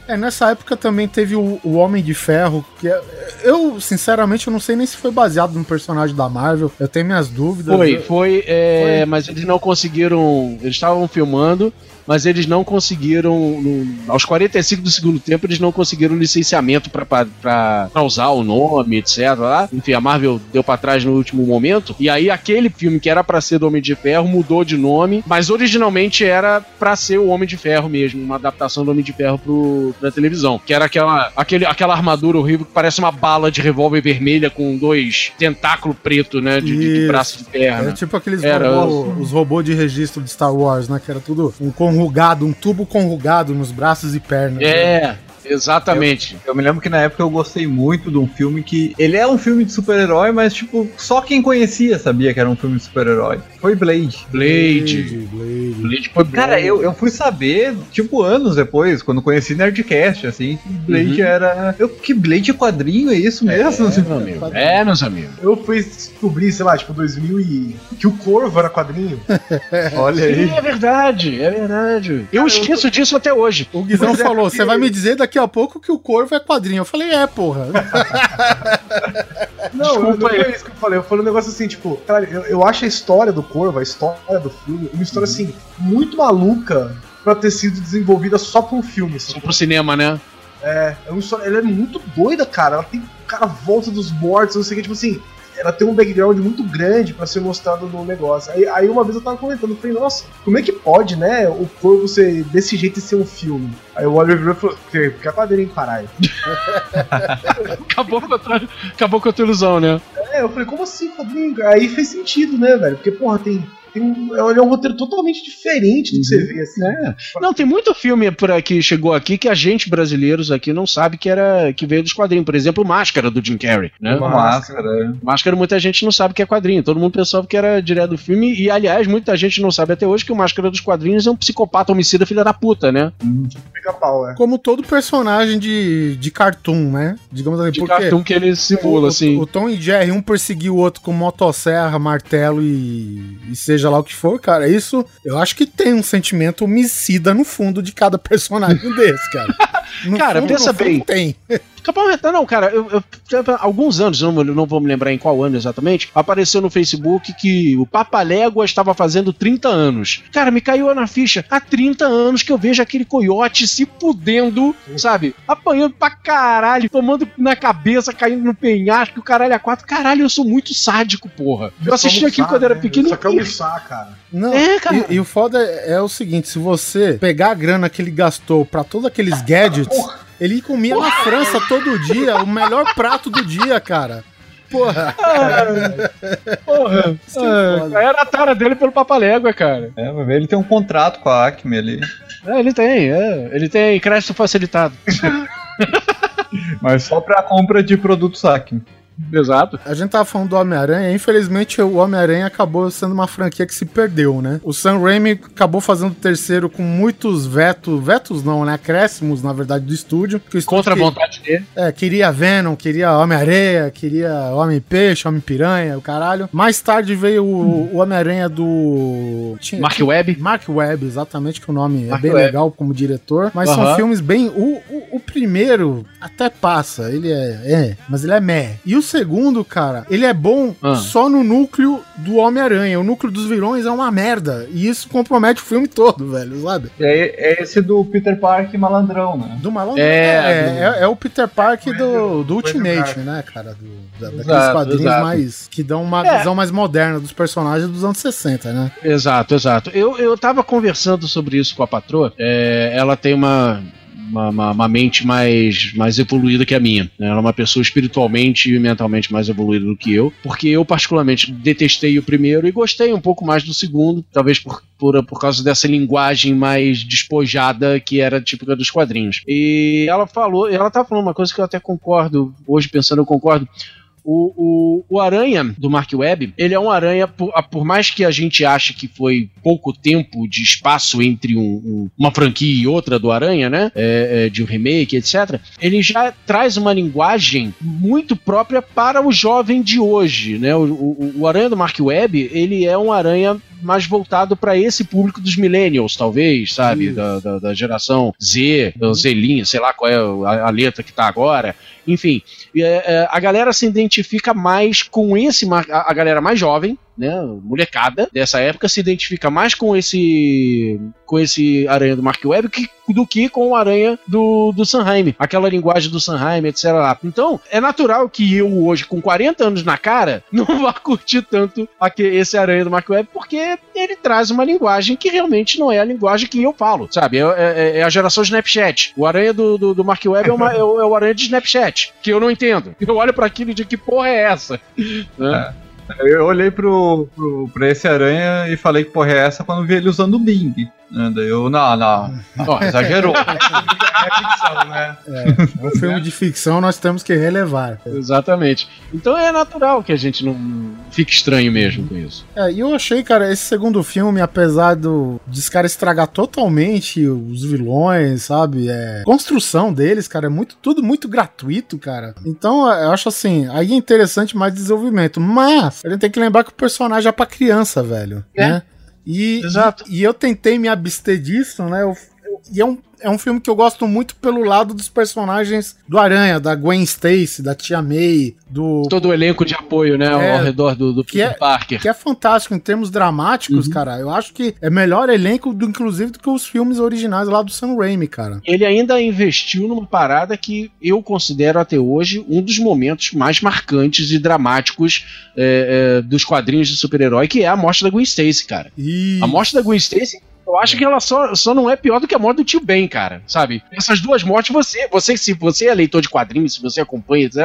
É, nessa época também teve o, o Homem de Ferro, que é- eu, sinceramente, eu não sei nem se foi baseado num personagem da Marvel. Eu tenho minhas dúvidas. Foi, Eu- foi, é, Foi. mas eles não conseguiram. Eles estavam filmando, mas eles não conseguiram. no- aos 45 do segundo tempo, eles não conseguiram licenciamento pra usar o nome, etc. Lá. Enfim, a Marvel deu pra trás no último momento. E aí, aquele filme que era pra ser do Homem de Ferro mudou de nome, mas originalmente era pra ser o Homem de Ferro mesmo, uma adaptação do Homem de Ferro pro, pra televisão. Que era aquela, aquele, aquela armadura horrível que parece uma bala de revólver vermelha com dois tentáculos preto, né? De, de, braço de perna. Era tipo aqueles Era, robô- os robôs de registro de Star Wars, né? Que era tudo um um tubo conrugado nos braços e pernas. né? É, exatamente. Eu me lembro que na época eu gostei muito de um filme que. Ele é um filme de super-herói, mas, tipo, só quem conhecia sabia que era um filme de super-herói. Foi Blade. Blade. Blade. Blade foi bom. Cara, eu, eu fui saber, tipo, anos depois, quando conheci Nerdcast, assim, que Blade Uhum. era. Eu, que Blade é quadrinho, é isso mesmo? É, meu amigo. É, meus amigos. Eu fui descobrir, sei lá, tipo, 2000 e... que o Corvo era quadrinho. <laughs> Olha aí. Sim, é verdade, é verdade. Eu esqueço disso até hoje. O Guizão é, falou: você vai me dizer daqui a pouco que o Corvo é quadrinho. Eu falei: é, porra. <laughs> Não, eu, não foi isso que eu falei. Eu falei um negócio assim, tipo, cara, eu, eu acho a história do Corvo, a história do filme, uma história assim, muito maluca pra ter sido desenvolvida só pra um filme. Assim. Só pro cinema, né? É, é uma história, ela é muito doida, cara. Ela tem cara volta dos mortos, não sei o que, tipo assim. Ela tem um background muito grande pra ser mostrado no negócio. Aí, aí uma vez eu tava comentando, eu falei, nossa, como é que pode, né, o corvo ser desse jeito e ser um filme? Aí o Oliver virou e falou, porque é quadrinho, caralho. <laughs> Acabou com a, tua- acabou com a tua ilusão, né? É, eu falei, como assim quadrinho? Aí fez sentido, né, velho? Porque, porra, tem. Tem um, é um roteiro totalmente diferente do que você vê, assim. É. Não, tem muito filme por aqui que chegou aqui que a gente brasileiros aqui não sabe que era que veio dos quadrinhos. Por exemplo, Máscara do Jim Carrey, né? Máscara. Máscara muita gente não sabe que é quadrinho. Todo mundo pensava que era direto do filme. E, aliás, muita gente não sabe até hoje que o Máscara dos quadrinhos é um psicopata homicida filha da puta, né? Pica-pau, é. Como todo personagem de, de cartoon, né? Digamos assim, De porque cartoon que ele simula, o, assim. o Tom e Jerry, um perseguir o outro com motosserra, martelo e, e seja lá o que for, cara, isso eu acho que tem um sentimento homicida no fundo de cada <laughs> personagem desse, cara. No Cara, fundo, pensa fundo bem. Tem. Capão Retal, não, cara, eu, eu- há alguns anos, não, não vou me lembrar em qual ano exatamente, apareceu no Facebook que o Papalégua estava fazendo 30 anos. Cara, me caiu na ficha. Há 30 anos que eu vejo aquele coiote se fudendo, sabe? Apanhando pra caralho, tomando na cabeça, caindo no penhasco, o caralho a quatro. Caralho, eu sou muito sádico, porra. Eu assisti aquilo quando era pequeno. Só almoçar, cara. Não, É, cara. E, e o foda é, é o seguinte: se você pegar a grana que ele gastou pra todos aqueles gadgets, ele comia na França todo dia, o melhor prato do dia, cara. Porra. Porra. Isso que é foda. Era a tara dele pelo Papalégua, cara. É, vai ver, ele tem um contrato com a Acme ali. É, ele tem, é. Ele tem crédito facilitado. <laughs> Mas só pra compra de produtos Acme. Exato. A gente tava falando do Homem-Aranha, infelizmente o Homem-Aranha acabou sendo uma franquia que se perdeu, né? O Sam Raimi acabou fazendo o terceiro com muitos vetos, vetos não, né? Acréscimos, na verdade, do estúdio. Estúdio Contra a que- vontade dele. É, queria Venom, queria Homem-Areia, queria Homem-Peixe, Homem-Piranha, o caralho. Mais tarde veio o, o Homem-Aranha do... Tinha- Mark Webb. Mark Webb, exatamente, que o nome Mark é bem Webb. legal como diretor. Mas são filmes bem. O, o, o primeiro até passa, ele é. É, mas ele é meh. E o segundo, cara, ele é bom Ah. só no núcleo do Homem-Aranha. O núcleo dos vilões é uma merda. E isso compromete o filme todo, velho, sabe? É, é esse do Peter Parker malandrão, né? Do malandro. É, É, do- é, é o Peter Parker do, do Ultimate, né, cara? Do, da- daqueles Exato, quadrinhos exato. mais. que dão uma É. visão mais moderna dos personagens dos anos 60, né? Exato, exato. Eu, eu tava conversando sobre isso com a patroa. É, ela tem uma uma, uma, uma mente mais, mais evoluída que a minha. Né? Ela é uma pessoa espiritualmente e mentalmente mais evoluída do que eu, porque eu, particularmente, detestei o primeiro e gostei um pouco mais do segundo, talvez por, por, por causa dessa linguagem mais despojada que era típica dos quadrinhos. E ela falou, ela tá falando uma coisa que eu até concordo, hoje pensando eu concordo, o, o, o, Aranha do Mark Webb, ele é um aranha, por, por, mais que a gente ache que foi pouco tempo de espaço entre um, um, uma franquia e outra do Aranha, né? É, é, de um remake, etc. Ele já traz uma linguagem muito própria para o jovem de hoje, né? O, o, o Aranha do Mark Webb, ele é um aranha mais voltado para esse público dos millennials, talvez, sabe? Da, da, da, geração Z, uhum. Zelinha, sei lá qual é a, a letra que tá agora. Enfim, é, é, a galera se identifica mais com esse, a, a galera mais jovem, né, molecada dessa época se identifica mais com esse com esse aranha do Mark Webb que, do que com o aranha do, do Sanheim, aquela linguagem do Sanheim, etc. Então, é natural que eu hoje, com 40 anos na cara, <laughs> não vá curtir tanto esse aranha do Mark Webb, porque ele traz uma linguagem que realmente não é a linguagem que eu falo, sabe? É, é, é a geração Snapchat. O aranha do, do, do Mark Webb é, uma, é, o, é, aranha de Snapchat, que eu não entendo. Eu olho para aquilo e digo, que porra é essa? <laughs> Né? É. Eu olhei pro, pro, pra esse aranha e falei que porra é essa quando vi ele usando o Bing. Né? Daí eu, não, não, <laughs> não exagerou. é ficção, né? É, é um filme de ficção, nós temos que relevar. Exatamente. Então é natural que a gente não fique estranho mesmo com isso. É, e eu achei, cara, esse segundo filme, apesar do, de esse cara estragar totalmente os vilões, sabe? É, construção deles, cara, é muito, tudo muito gratuito, cara. Então eu acho assim, aí é interessante mais desenvolvimento. Mas a gente tem que lembrar que o personagem é pra criança, velho. É. Né? E, Exato. E, e, eu tentei me abster disso, né? Eu, eu, e é um é um filme que eu gosto muito pelo lado dos personagens do Aranha, da Gwen Stacy, da Tia May, do. Todo o elenco de apoio, né? É, ao redor do, do Peter é, Parker. Que é fantástico em termos dramáticos, uhum. cara. Eu acho que é melhor elenco, do, inclusive, do que os filmes originais lá do Sam Raimi, cara. Ele ainda investiu numa parada que eu considero até hoje um dos momentos mais marcantes e dramáticos é, é, dos quadrinhos de super-herói, que é a morte da Gwen Stacy, cara. A morte da Gwen Stacy eu acho que ela só, só não é pior do que a morte do tio Ben, cara, sabe? Essas duas mortes, você, você se você é leitor de quadrinhos, se você acompanha, etc,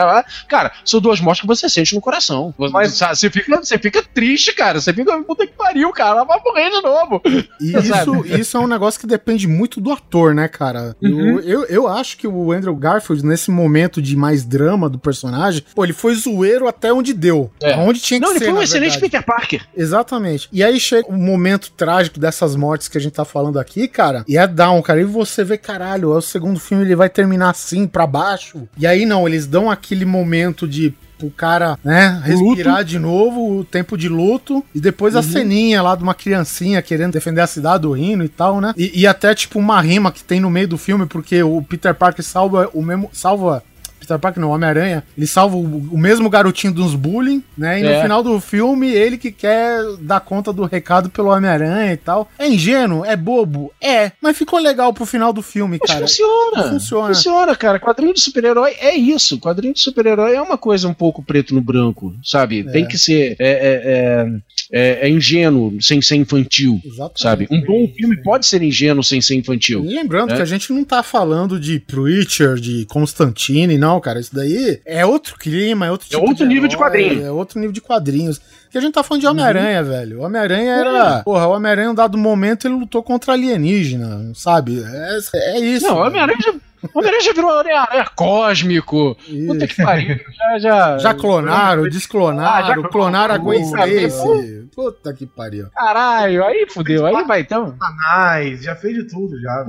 cara, são duas mortes que você sente no coração. Mas você fica, você fica triste, cara. Você fica, puta que pariu, cara, ela vai morrer de novo. E <laughs> isso, isso é um negócio que depende muito do ator, né, cara? Uhum. Eu, eu, eu acho que o Andrew Garfield, nesse momento de mais drama do personagem, pô, ele foi zoeiro até onde deu. É. Onde tinha que não, ser. Não, ele foi um excelente verdade. Peter Parker. Exatamente. E aí chega o momento trágico dessas mortes que a gente tá falando aqui, cara, e é down, cara. E você vê, caralho, é o segundo filme, ele vai terminar assim, para baixo. E aí não, eles dão aquele momento de o cara, né, respirar luto. de novo, o tempo de luto, e depois uhum. a ceninha lá de uma criancinha querendo defender a cidade do Rino e tal, né? E, e, até tipo uma rima que tem no meio do filme, porque o Peter Parker salva o mesmo. salva Peter Parker não, Homem-Aranha, ele salva o, o, mesmo garotinho dos bullying, né? E é. no final do filme, ele que quer dar conta do recado pelo Homem-Aranha e tal. É ingênuo? É bobo? É. Mas ficou legal pro final do filme, mas cara. funciona. Funciona. Funciona, cara. Quadrinho de super-herói é isso. Quadrinho de super-herói é uma coisa um pouco preto no branco, sabe? É. Tem que ser. É, é, é, é, é ingênuo sem ser infantil, Exatamente. sabe? Um bom filme pode ser ingênuo sem ser infantil. E lembrando né? que a gente não tá falando de Preacher, de Constantine, não não, cara. Isso daí é outro clima, é outro tipo É outro nível herói, de quadrinhos. É outro nível de quadrinhos. Que a gente tá falando de Homem-Aranha, uhum. velho. O Homem-Aranha era. Uhum. Porra, o Homem-Aranha, em um dado momento, ele lutou contra alienígena, sabe? É, é isso. Não, o Homem-Aranha já o Homem-Aranha já virou Homem-Aranha cósmico. Puta que pariu. Já, já, já clonaram, desclonaram, ah, já clonaram a Gwen Stacy. Puta que pariu. Caralho, aí fudeu. Aí vai então. Canais, já fez de tudo já.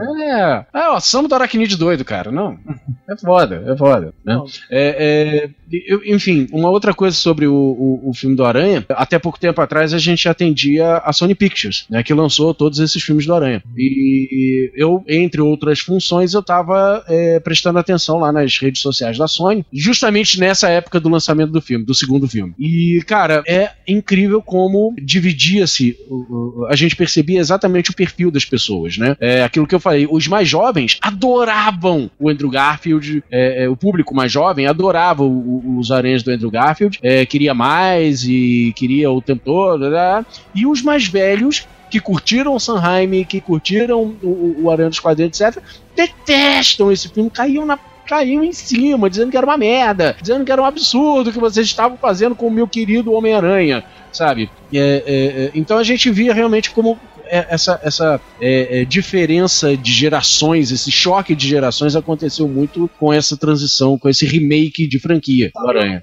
É. É, ó, somos do Aracnid doido, cara. Não. É foda, é foda. Né? É, é, eu, enfim, uma outra coisa sobre o, o, o, filme do Aranha. Até pouco tempo atrás a gente atendia a Sony Pictures, né? Que lançou todos esses filmes do Aranha. E eu, entre outras funções, eu tava é, prestando atenção lá nas redes sociais da Sony, justamente nessa época do lançamento do filme, do segundo filme. E, cara, é incrível como dividia-se, a gente percebia exatamente o perfil das pessoas, né? É aquilo que eu falei, os mais jovens adoravam o Andrew Garfield, é, é, o público mais jovem adorava o, os aranhas do Andrew Garfield, é, queria mais e queria o tempo todo, né? e os mais velhos que curtiram o Sanheim, que curtiram o, o Aranha dos Quadrinhos, etc., detestam esse filme, caíam na caiu em cima, dizendo que era uma merda, dizendo que era um absurdo que vocês estavam fazendo com o meu querido Homem-Aranha, sabe? É, é, é, então a gente via realmente como é, essa, essa é, é, diferença de gerações, esse choque de gerações aconteceu muito com essa transição, com esse remake de franquia do Aranha.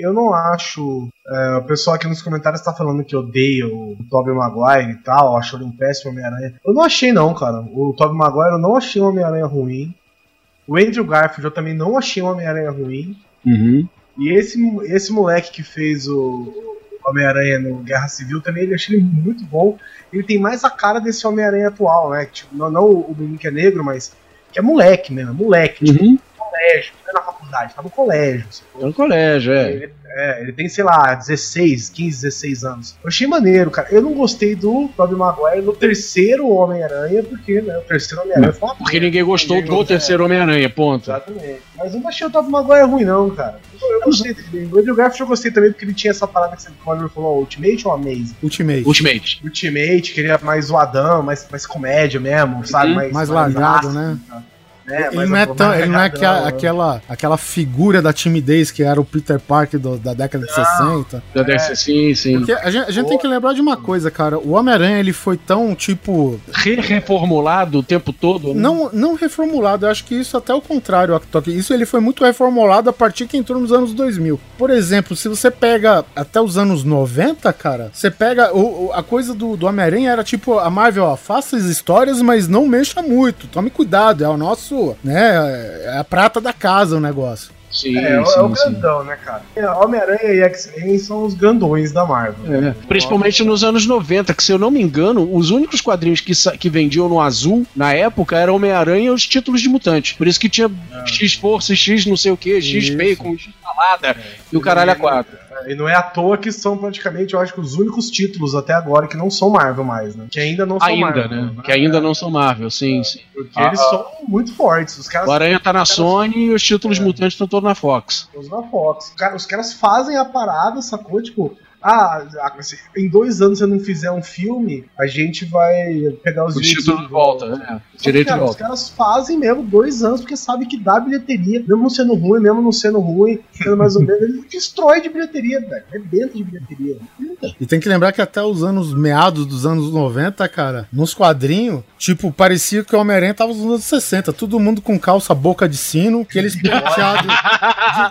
Eu não acho. É, o pessoal aqui nos comentários está falando que odeia o Tobey Maguire e tal, achou ele um péssimo Homem-Aranha. Eu não achei, não, cara. O Tobey Maguire eu não achei um Homem-Aranha ruim. O Andrew Garfield eu também não achei um Homem-Aranha ruim. Uhum. E esse, esse moleque que fez o Homem-Aranha no Guerra Civil também, ele achei ele muito bom. Ele tem mais a cara desse Homem-Aranha atual, né? Tipo, não, não o menino que é negro, mas que é moleque mesmo, moleque. Tipo, Uhum. colégio, não é na faculdade, tá no colégio. assim. É no colégio, é. Ele, é, ele tem, sei lá, 16, 15, 16 anos. Eu achei maneiro, cara. Eu não gostei do Tobey Maguire no terceiro Homem-Aranha, porque né, o terceiro Homem-Aranha foi uma Porque ninguém gostou Ninguém do gostou, terceiro Homem-Aranha, ponto. Exatamente. Mas eu não achei o Tobey Maguire ruim, não, cara. Eu, eu gostei dele. O Andrew Garfield eu gostei também, porque ele tinha essa parada que você o Oliver falou, Ultimate ou Amazing? Ultimate. Ultimate. Ultimate, que ele é mais zoadão, mais, mais comédia mesmo, sabe? Uhum. Mais, Mais largado, ácido, né? É, ele mais- não é, tão, ele não é aquela, aquela, aquela figura da timidez que era o Peter Parker do- da década de 60. Da DC, sim, sim. Porque a gente, a gente tem que lembrar de uma coisa, cara. O Homem-Aranha, ele foi tão, tipo. Re- reformulado o tempo todo. né? Não, não reformulado. Eu acho que isso até o contrário, Aktok. Isso ele foi muito reformulado a partir que entrou nos anos 2000. Por exemplo, se você pega até os anos 90, cara, você pega. O, o- a coisa do, do Homem-Aranha era tipo: a Marvel, ó, faça as histórias, mas não mexa muito. Tome cuidado. É o nosso. Né? É a prata da casa o negócio. Sim, É, é o- sim, é o sim. grandão, né, cara? É, Homem-Aranha e X-Men são os grandões da Marvel. É, principalmente nos anos 90, que se eu não me engano, os únicos quadrinhos que, que vendiam no azul na época eram Homem-Aranha e os títulos de mutante. Por isso que tinha X força, X não sei o que, X bacon, X salada e o caralho a quatro. É, E não é à toa que são praticamente, eu acho que os únicos títulos até agora que não são Marvel mais, né? Que ainda não são Ainda, Marvel. né? Que ainda não são Marvel, sim, sim. Porque Ah, eles ah. são muito fortes. Os caras O Aranha tá na Sony e os títulos mutantes estão todos na Fox. estão na Fox. Os caras, os caras fazem a parada, sacou? Tipo, ah, se em dois anos você não fizer um filme, a gente vai pegar os O direitos título de volta, né? Só que, Direito de cara, Os volta. caras fazem mesmo dois anos porque sabem que dá bilheteria, mesmo não sendo ruim, mesmo não sendo ruim, sendo mais ou menos, ele destrói de bilheteria, velho. É dentro de bilheteria. E tem que lembrar que até os anos meados dos anos 90, cara, nos quadrinhos, tipo, parecia que o Homem-Aranha tava nos anos 60. Todo mundo com calça boca de sino, que eles <laughs> penteados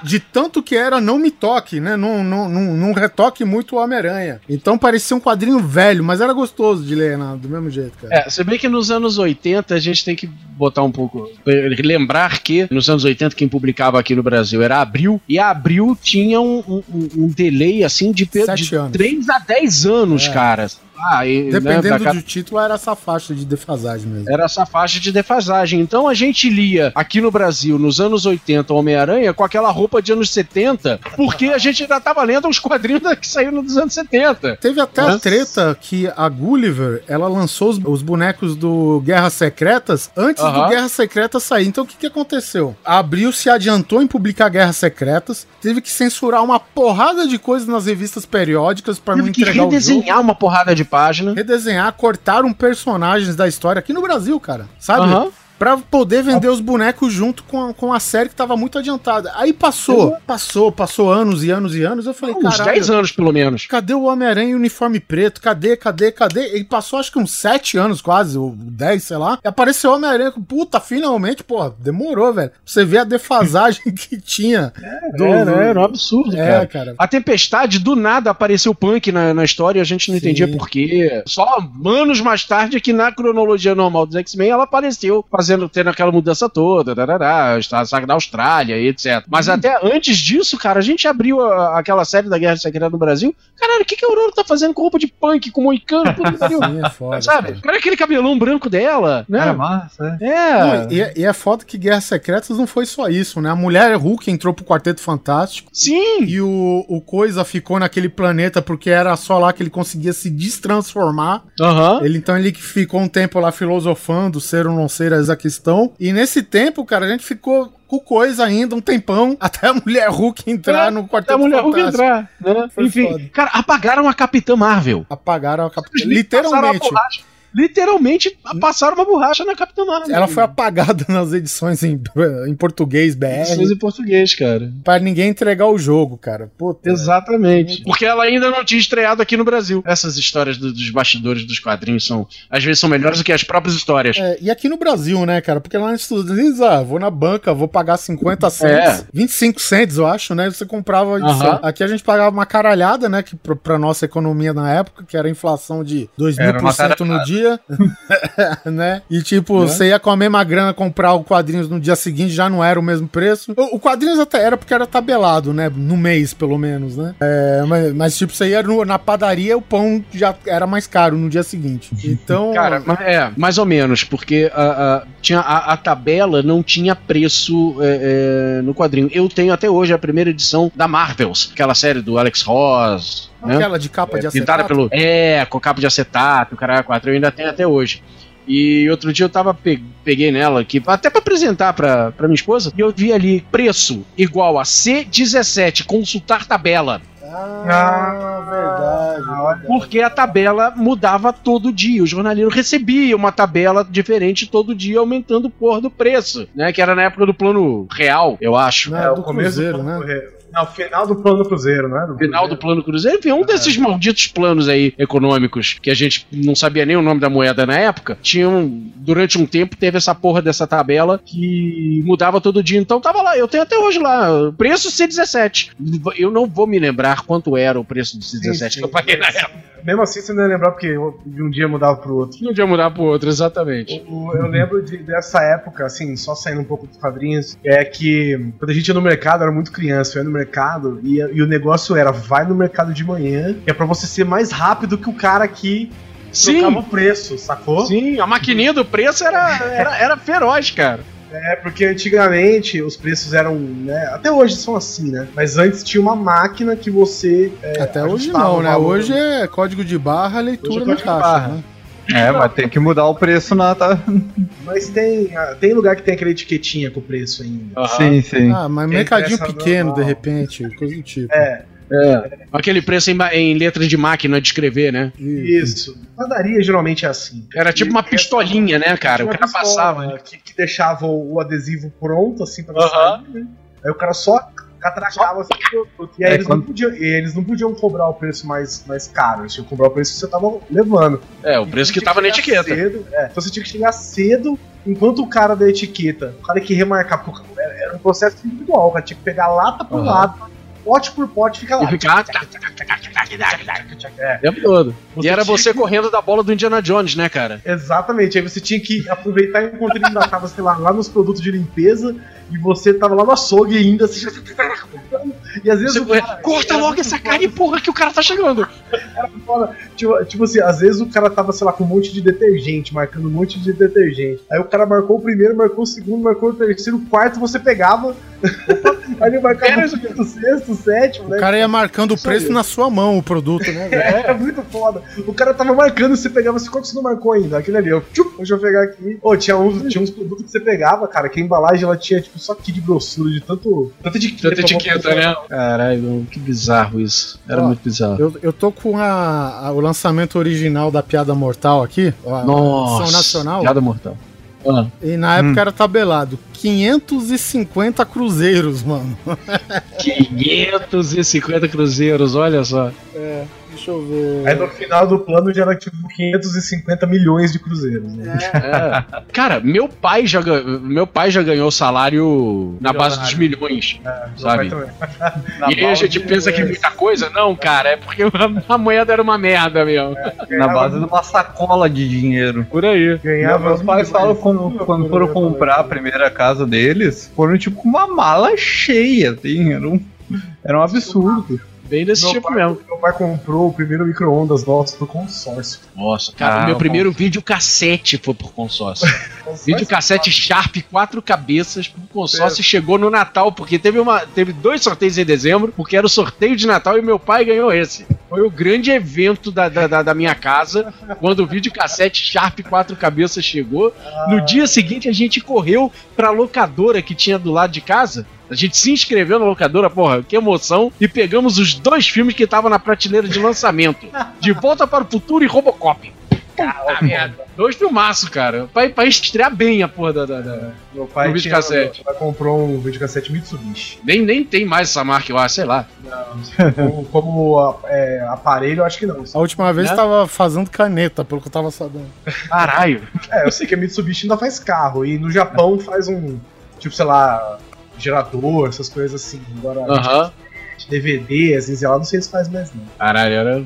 de, de tanto que era não me toque, né? Não, não, não, não retoque muito o Homem-Aranha. Então parecia um quadrinho velho, mas era gostoso de ler, né? Do mesmo jeito, cara. É, se bem que nos anos 80 a gente tem que botar um pouco. Lembrar que nos anos 80 quem publicava aqui no Brasil era Abril, e Abril tinha um, um, um delay assim de, de anos. 3 a 10 anos, É. cara. Ah, e, né, Dependendo cá- do título, era essa faixa de defasagem mesmo. Era essa faixa de defasagem. Então a gente lia aqui no Brasil, nos anos 80, Homem-Aranha com aquela roupa de anos 70, porque a gente ainda tava lendo os quadrinhos <laughs> que saíram nos anos 70. Teve até a Nossa. treta que a Gulliver, ela lançou os, os bonecos do Guerras Secretas antes do Aham. Guerras Secretas sair. Então o que, que aconteceu? A Abril se adiantou em publicar Guerras Secretas, teve que censurar uma porrada de coisas nas revistas periódicas para não Teve que entregar o jogo. redesenhar uma porrada de página. Redesenhar, cortaram personagens da história aqui no Brasil, cara. Sabe? Aham. Pra poder vender os bonecos junto com a, com a série que tava muito adiantada. Aí passou, passou, passou anos e anos e anos. Eu falei, Uns caralho. 10 anos, pelo menos. Cadê o Homem-Aranha em uniforme preto? Cadê, cadê, cadê? Ele passou acho que uns 7 anos quase, ou 10, sei lá. E apareceu o Homem-Aranha. Puta, finalmente, pô, demorou, velho. Pra você ver a defasagem <laughs> que tinha. do- Era, era um absurdo, É, cara. cara. A Tempestade, do nada, apareceu punk na, na história e a gente não Sim. entendia por quê. Só anos mais tarde, que na cronologia normal dos X-Men, ela apareceu fazendo, tendo aquela mudança toda, tarará, a saga da Austrália e etc. Mas até antes disso, cara, a gente abriu a- aquela série da Guerra Secreta no Brasil. Caralho, o que, que a Aurora tá fazendo com roupa de punk, com moicano? Puta que <laughs> pariu. Sim, é foda. Sabe? cara. Cara, aquele cabelão branco dela, né? Era massa, é. É. Não, e, é- e é foda que Guerras Secretas não foi só isso, né? A mulher Hulk entrou pro Quarteto Fantástico. Sim. E o, o Coisa ficou naquele planeta porque era só lá que ele conseguia se destransformar. Aham. Ele então ele ficou um tempo lá filosofando, ser ou não ser as Cazaquistão. E nesse tempo, cara, a gente ficou com coisa ainda um tempão <laughs> até a mulher Hulk entrar É, no Até Quarteto a mulher Hulk Fantástico. entrar. Né? Enfim, foda. cara, apagaram a Capitã Marvel. Apagaram a cap... Simplesmente passaram uma Literalmente. Literalmente passaram uma borracha na Capitã Marvel. Ela foi apagada <laughs> nas edições em, em português Edições BR em português, cara. pra ninguém entregar o jogo, cara. Puta. Exatamente. Porque ela ainda não tinha estreado aqui no Brasil. Essas histórias do- dos bastidores dos quadrinhos são, às vezes, são melhores do que as próprias histórias. É, e aqui no Brasil, né, cara? Porque lá nos Estados Unidos, ah, vou na banca, vou pagar 50 cents, 25 cents, eu acho, né? Você comprava edição. Aham. Aqui a gente pagava uma caralhada, né? Que pra, pra nossa economia na época, que era inflação de 2 mil por cento no dia, <laughs> né? E tipo, Né? você ia com a mesma grana comprar o quadrinhos no dia seguinte, já não era o mesmo preço. O, o quadrinhos até era porque era tabelado, né? No mês, pelo menos, né? É, mas, mas, tipo, você ia no- na padaria, o pão já era mais caro no dia seguinte. Então. Cara, é, mais ou menos, porque a, a- tinha, a, a tabela não tinha preço é, é, no quadrinho. Eu tenho até hoje a primeira edição da Marvels, aquela série do Alex Ross. Né? aquela de capa de pintada acetato. pelo. É, com capa de acetato, o cara 4, eu ainda tenho até hoje. E outro dia eu tava pe- peguei nela aqui, até pra apresentar pra, pra minha esposa, e eu vi ali preço igual a C17, consultar tabela. Ah, verdade. Porque a tabela mudava todo dia. O jornaleiro recebia uma tabela diferente todo dia, aumentando o porra do preço, né? Que era na época do plano real, eu acho. Não, É, do o começo Cruzeiro, do né? plano- Não, final do plano do Cruzeiro, né? Do Final do Cruzeiro. plano cruzeiro, enfim, um desses malditos planos aí econômicos que a gente não sabia nem o nome da moeda na época. Tinham, durante um tempo, teve essa porra dessa tabela que mudava todo dia. Então tava lá, eu tenho até hoje lá, preço C17. Eu não vou me lembrar quanto era o preço do C17 Sim, sim. que eu paguei na época. Mesmo assim, você não ia lembrar porque de um dia mudava pro outro. Não podia mudar pro outro, exatamente. O- Eu lembro de- dessa época, assim, só saindo um pouco dos quadrinhos, é que quando a gente ia no mercado, era muito criança, eu ia no mercado e, e o negócio era, vai no mercado de manhã, que é pra você ser mais rápido que o cara que trocava Sim, o preço, sacou? sim, a maquininha do preço era, era, era feroz, cara. É, porque antigamente os preços eram, né, até hoje são assim, né? Mas antes tinha uma máquina que você... é, Até hoje não, né? valor. Hoje é código de barra, leitura Hoje é na caixa, barra. né? É, mas tem que mudar o preço na. Tá... Mas tem, ah, tem lugar que tem aquela etiquetinha com o preço ainda. Sim, sim. Ah, mas Tem mercadinho pequeno, normal. de repente, coisa do tipo. É, Aquele preço em, em letra de máquina de escrever, né? isso. Padaria geralmente é assim. Era tipo uma pistolinha, né, cara? O cara pistola passava. né? Que, que deixava o, adesivo pronto, assim, pra Aham. sair, né? Aí o cara só catracava assim, e aí É, eles, quando- não podiam, e eles não podiam cobrar o preço mais, mais caro, eles tinham que cobrar o preço que você tava levando. É, o preço que Então, tava na que etiqueta. Cedo, é, então você tinha que chegar cedo, enquanto o cara da etiqueta, o cara que remarcar, porque era, era um processo individual, o cara tinha que pegar lata por Aham. lata, pote por pote, fica E lá. ficar É, o tempo todo. Você e era você que- correndo da bola do Indiana Jones, né, cara? Exatamente, aí você tinha que aproveitar enquanto ele ainda tava, sei lá, lá nos produtos de limpeza e você tava lá no açougue ainda, assim, e às vezes Você o cara- Corta era logo muito essa carne, porra, que o cara tá chegando. foda. Tipo, tipo assim, às vezes o cara tava, sei lá, com um monte de detergente, marcando um monte de detergente. Aí o cara marcou o primeiro, marcou o segundo, marcou o terceiro, o quarto você pegava. <laughs> aí ele marcava Era o quinto, o sexto, o sétimo, O né? cara ia marcando o preço na sua mão, o produto, né, velho? É, <laughs> muito foda. O cara tava marcando, você pegava assim, qual que você não marcou ainda? Aquele ali, eu, tchup, deixa eu pegar aqui. Ô, tinha uns, tinha uns produtos que você pegava, cara, que a embalagem ela tinha, tipo, só aqui de grossura, de tanto. Tanta etiqueta. Tanta etiqueta, né? Caralho, que bizarro isso. Era Ó, muito bizarro. Eu, eu tô com a, a- o lançamento original da Piada Mortal aqui, a Nossa. edição nacional, Piada mortal. Ah. e na época era tabelado 550 cruzeiros, mano. <laughs> 550 cruzeiros, olha só. É, deixa eu ver. Aí no final do plano já era tipo 550 milhões de cruzeiros. Né? É. Cara, meu pai já meu pai já ganhou salário na base dos milhões. Sabe? Também. Na <laughs> e aí a gente pensa que é muita coisa? Não, cara, é porque a- moeda era uma merda mesmo. Na base de uma sacola de dinheiro. Por aí. Ganhava Meus pais falam como, quando foram comprar a primeira casa deles, foram tipo com uma mala cheia, assim, era um, era um absurdo. Bem desse Meu tipo pai, mesmo. meu pai comprou o primeiro micro-ondas nosso por consórcio. Nossa, cara, Ah, meu primeiro vídeo cassete foi por consórcio. <laughs> vídeo cassete Sharp, quatro cabeças por consórcio chegou no Natal, porque teve uma teve dois sorteios em dezembro, porque era o sorteio de Natal e meu pai ganhou esse. Foi o grande evento da, da, da, da minha casa, quando o videocassete Sharp Quatro Cabeças chegou. No dia seguinte, a gente correu pra locadora que tinha do lado de casa. A gente se inscreveu na locadora, porra, que emoção. E pegamos os dois filmes que estavam na prateleira de lançamento: De Volta para o Futuro e Robocop. Puta merda. Dois filmaços, cara. Pra, pra estrear bem a porra da. da, da- Meu pai, No tinha, videocassete. meu pai comprou um videocassete Mitsubishi. Nem, nem tem mais essa marca, eu acho, sei lá. <laughs> como como, a- é, aparelho, eu acho que não. A última vez Né? tava fazendo caneta, pelo que eu tava sabendo. Caralho. É, eu sei que a Mitsubishi ainda faz carro. E no Japão <laughs> faz um, tipo, sei lá, gerador, essas coisas assim. Agora, Aham. DVD, assim, sei lá, não sei se faz mais não. Caralho, era-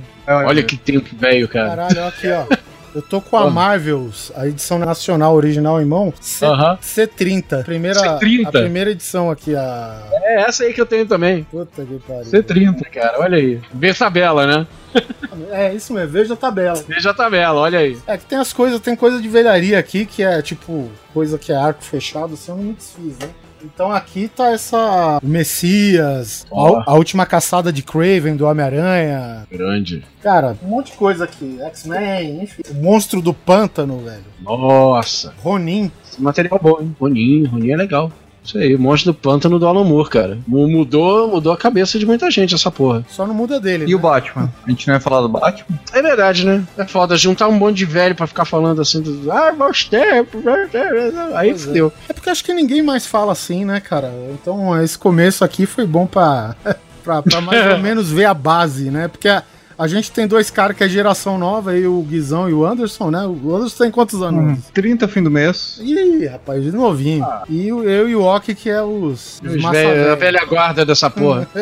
olha que tempo velho, cara. Caralho, aqui, ó. <laughs> Eu tô com a? Marvels, a edição nacional original em mão. C, Aham. C30. Primeira, C30? A primeira edição aqui, a. É essa aí que eu tenho também. Puta que pariu. C30, cara, olha aí. Vê tabela, né? <laughs> É, isso mesmo, veja a tabela. Veja a tabela, olha aí. É que tem as coisas, tem coisa de velharia aqui que é tipo, coisa que é arco fechado, assim, eu não me desfiz, né? Então aqui tá essa. O Messias, a, a última caçada de Craven do Homem-Aranha. Grande. Cara, um monte de coisa aqui. X-Men, enfim. O monstro do pântano, velho. Nossa. Ronin. Esse material bom, hein? Roninho, Roninho é legal. Isso aí, monstro do pântano do Alan Moore, cara. Mu- Mudou, mudou a cabeça de muita gente essa porra. Só não muda dele. E o né? Batman? A gente não ia falar do Batman? É verdade, né? É foda juntar um monte de velho pra ficar falando assim, do, ah, tempos, meus tempos. Aí Pois é. fudeu. É porque acho que ninguém mais fala assim, né, cara? Então esse começo aqui foi bom pra, <laughs> pra, pra mais ou <laughs> menos ver a base, né? Porque a, a gente tem dois caras que é geração nova, aí o Guizão e o Anderson, né? O Anderson tem quantos anos? Hum, 30 fim do mês. Ih, rapaz, de novinho. E o- eu e o Ok, que é os, os Os massa velho- a velha. guarda dessa porra. <laughs>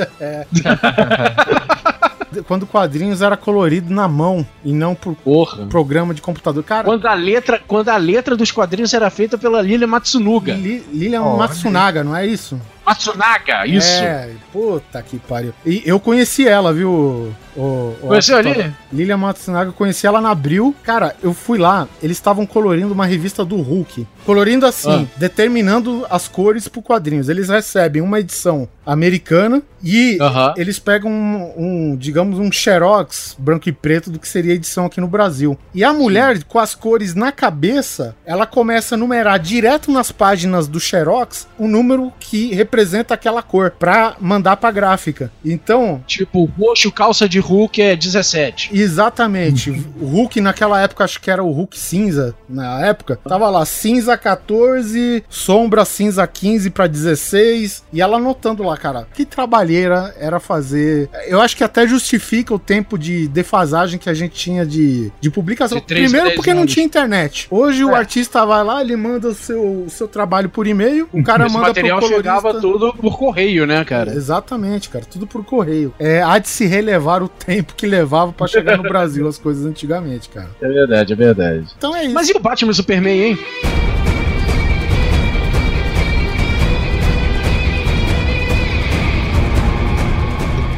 Quando quadrinhos era colorido na mão e não por Porra. programa de computador. Cara, Quando a letra, quando a letra dos quadrinhos era feita pela Lilia Matsunuga. Li- Lilian Olha. Matsunaga, não é isso? Matsunaga, isso. É, puta que pariu. E eu conheci ela, viu? O, o, Conheceu a ator. Lilia? Lilian Matsunaga, eu conheci ela na Abril. Cara, eu fui lá, eles estavam colorindo uma revista do Hulk. Colorindo assim, Ah. determinando as cores pro quadrinhos. Eles recebem uma edição americana e Aham. eles pegam um, um, digamos, um xerox branco e preto do que seria a edição aqui no Brasil. E a mulher, com as cores na cabeça, ela começa a numerar direto nas páginas do xerox o número que representa aquela cor, pra mandar pra gráfica. Então, Tipo, roxo, calça de Hulk é 17. Exatamente. o Hulk naquela época, acho que era o Hulk cinza, na época. Tava lá, cinza 14, sombra cinza 15 pra 16. E ela anotando lá, cara, que trabalheira era fazer. Eu acho que até justifica o tempo de defasagem que a gente tinha de, de publicação. De três a Primeiro dez porque não anos. tinha internet. Hoje o É. artista vai lá, ele manda o seu, o seu trabalho por e-mail, o cara Esse manda material pro chegava colorista. tudo por correio, né, cara? Exatamente, cara, tudo por correio. É, há de se relevar o tempo que levava pra chegar no Brasil as coisas antigamente, cara. É verdade, é verdade. Então é isso. Mas e o Batman e o Superman, hein?